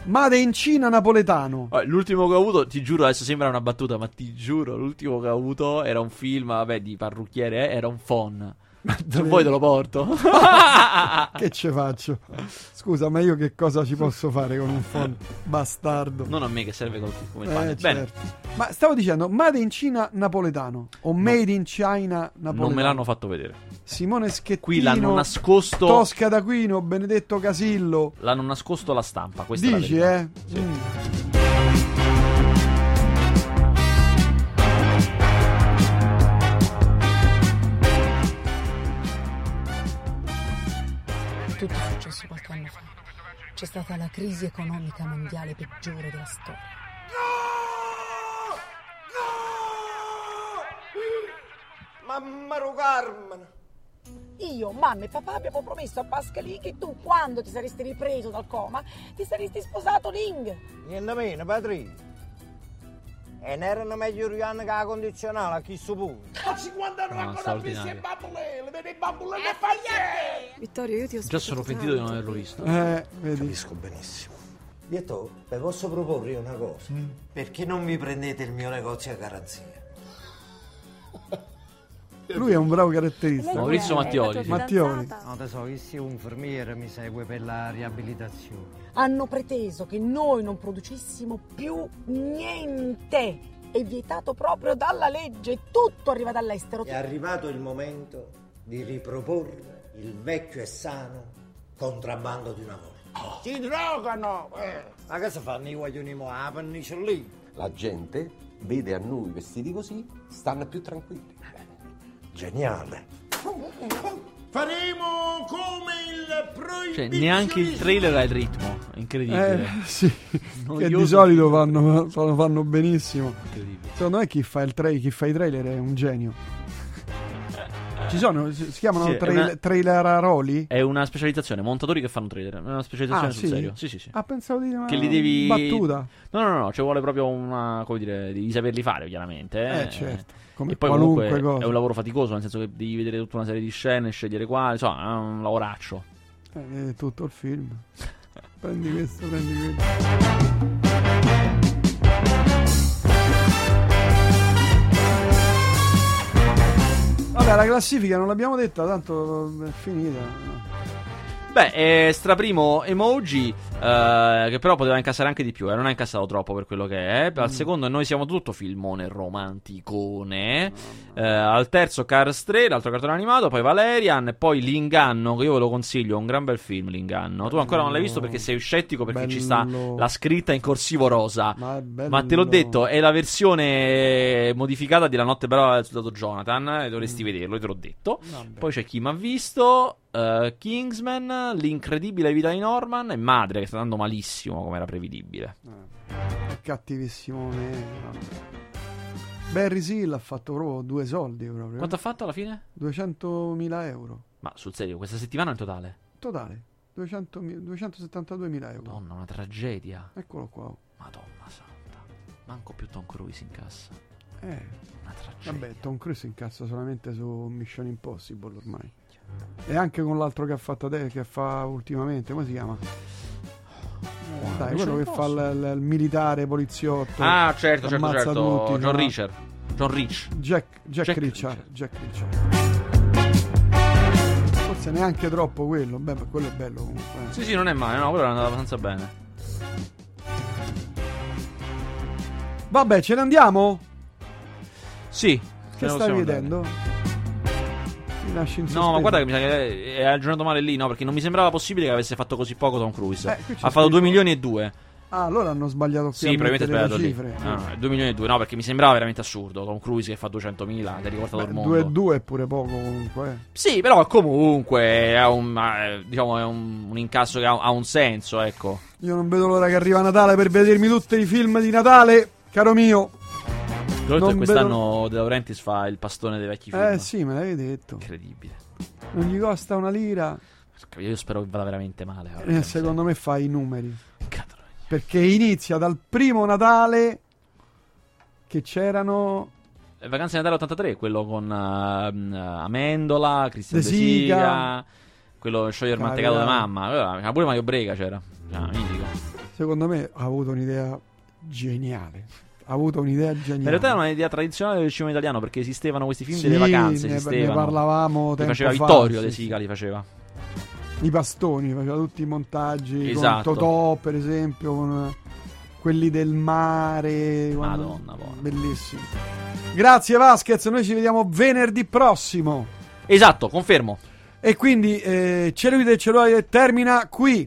Made in Cina napoletano. L'ultimo che ho avuto, ti giuro, adesso sembra una battuta, ma ti giuro, l'ultimo che ho avuto era un film, vabbè, di parrucchiere, eh, era un phone. Se vuoi te lo porto. che ce faccio? Scusa, ma io che cosa ci posso fare con un phone bastardo? Non a me che serve come il eh, Bene. Certo. Ma stavo dicendo, Made in Cina napoletano o no. Made in China napoletano? Non me l'hanno fatto vedere. Simone Schettino. Qui l'hanno nascosto. Tosca d'Aquino, Benedetto Casillo. L'hanno nascosto la stampa. Questa Dici, eh? Sì. Mm. Tutto è successo qualche anno fa. C'è stata la crisi economica mondiale peggiore della storia. No! No! Mamma Carmen! Io, mamma e papà abbiamo promesso a Pascalì che tu, quando ti saresti ripreso dal coma, ti saresti sposato Ling. Niente meno, padrino. E ne erano meglio Rihanna che la condizionale a chi su punto. Ma 50 anni ancora fissi e bambole, vedi i bambole che fai? Vittorio, io ti ho Già sono pentito di non averlo visto. Eh, vedi. Capisco benissimo. Detto, vi posso proporre una cosa? Mm. Perché non mi prendete il mio negozio a garanzia? Lui è un bravo caratterista. Maurizio Mattioli. Mattioli. No, tesoro, io sia un infermiere mi segue per la riabilitazione. Hanno preteso che noi non producessimo più niente. È vietato proprio dalla legge, tutto arriva dall'estero. È arrivato il momento di riproporre il vecchio e sano contrabbando di una volta. Oh. Si drogano! Eh. Ma cosa fanno i guaglioni mo? La lì? La gente vede a noi vestiti così, stanno più tranquilli. Geniale. Faremo come il proibizionismo. Cioè, neanche il trailer ha il ritmo. Incredibile. Eh, sì, che di solito fanno- fanno benissimo. Incredibile. Secondo me chi fa, il tra- chi fa i trailer è un genio. Ci sono, si chiamano Sì, trail- una- traileraroli? È una specializzazione, montatori che fanno trailer. È una specializzazione Ah, sul sì? serio. Sì, sì, sì. Ah, pensavo di una Che li devi- battuta. No, no, no, ci vuole proprio una. come dire, devi saperli fare, chiaramente. Eh, Eh, certo. Come E poi comunque cosa. è un lavoro faticoso, nel senso che devi vedere tutta una serie di scene, scegliere quali, insomma, è un lavoraccio. Eh, è tutto il film. prendi questo, prendi questo. Vabbè, la classifica non l'abbiamo detta, tanto è finita. Beh, è straprimo emoji, eh, che però poteva incassare anche di più, eh, non ha incassato troppo per quello che è. Al secondo noi siamo tutto filmone romanticone. Eh, al terzo Cars 3, l'altro cartone animato, poi Valerian, e poi L'Inganno, che io ve lo consiglio, è un gran bel film L'Inganno. Tu ancora non l'hai visto perché sei scettico perché ci sta Bello. la scritta in corsivo rosa. Ma, bello. Ma te l'ho detto, è la versione modificata di La notte brava del soldato Jonathan. E dovresti vederlo, te l'ho detto. Vabbè. Poi c'è chi mi ha visto. Eh, Kingsman, L'incredibile vita di Norman e Madre che sta andando malissimo come era prevedibile. Eh, cattivissimo. vabbè. Barry Seal ha fatto proprio due soldi proprio. Quanto ha fatto alla fine? 200.000 euro. Ma sul serio, questa settimana in totale? Totale. 200 272.000 euro. Madonna, una tragedia. Eccolo qua. Madonna santa. Manco più Tom Cruise in cassa. Eh, Una tragedia. vabbè, Tom Cruise incassa solamente su Mission Impossible ormai. E anche con l'altro che ha fatto te, che fa ultimamente, come si chiama? Eh, dai, quello che fa il, il- il militare poliziotto. Ah, certo, certo, certo. tutti, John no? Richard. John Rich. Jack, Jack, Jack Richard. Richard. Jack Richard. Forse neanche troppo quello. Beh, ma quello è bello comunque. eh. Sì, sì, non è male, no, quello è andato abbastanza bene. Vabbè, ce ne andiamo? Sì. Che stai vedendo? Ti lasci in No, ma guarda che mi sa che è aggiornato male lì, no? Perché non mi sembrava possibile che avesse fatto così poco Tom Cruise. Eh, ha fatto 2 scritto- milioni e 2. Ah, allora hanno sbagliato qui Sì, probabilmente sbagliato le lì. cifre. No, no, 2 milioni e 2. No, perché mi sembrava veramente assurdo. Tom Cruise che fa 200.000, ti ha riportato il mondo. 2 e 2 è pure poco comunque. eh. Sì, però comunque è un, eh, diciamo, è un, un incasso che ha, ha un senso, ecco. Io non vedo l'ora che arriva Natale per vedermi tutti i film di Natale, caro mio. Tra l'altro quest'anno De Laurentiis fa il pastone dei vecchi film. Eh sì, me l'avevi detto. Incredibile. Non gli costa una lira. Io spero che vada veramente male. Eh, secondo me fa i numeri. Cazzo. Perché inizia dal primo Natale che c'erano Eh, Vacanze di Natale 83, quello con ehm, Amendola, Cristian De De. Sica, quello sciogliere il mantecato Carità. mamma. Allora, pure Mario Brega c'era. Ah, mitico. secondo me ha avuto un'idea geniale. Ha avuto un'idea geniale. In realtà è un'idea tradizionale del cinema italiano perché esistevano questi film Sì, delle vacanze. ne, ne esistevano. parlavamo Li faceva fa, Vittorio sì, De. Sica, li faceva. I bastoni, faceva tutti i montaggi Esatto. con Totò, per esempio, con quelli del mare. quando- Madonna, buono. Bellissimo. Grazie Vasquez, noi ci vediamo venerdì prossimo. Esatto, confermo. E quindi eh, Cellulite e Cellulite termina qui.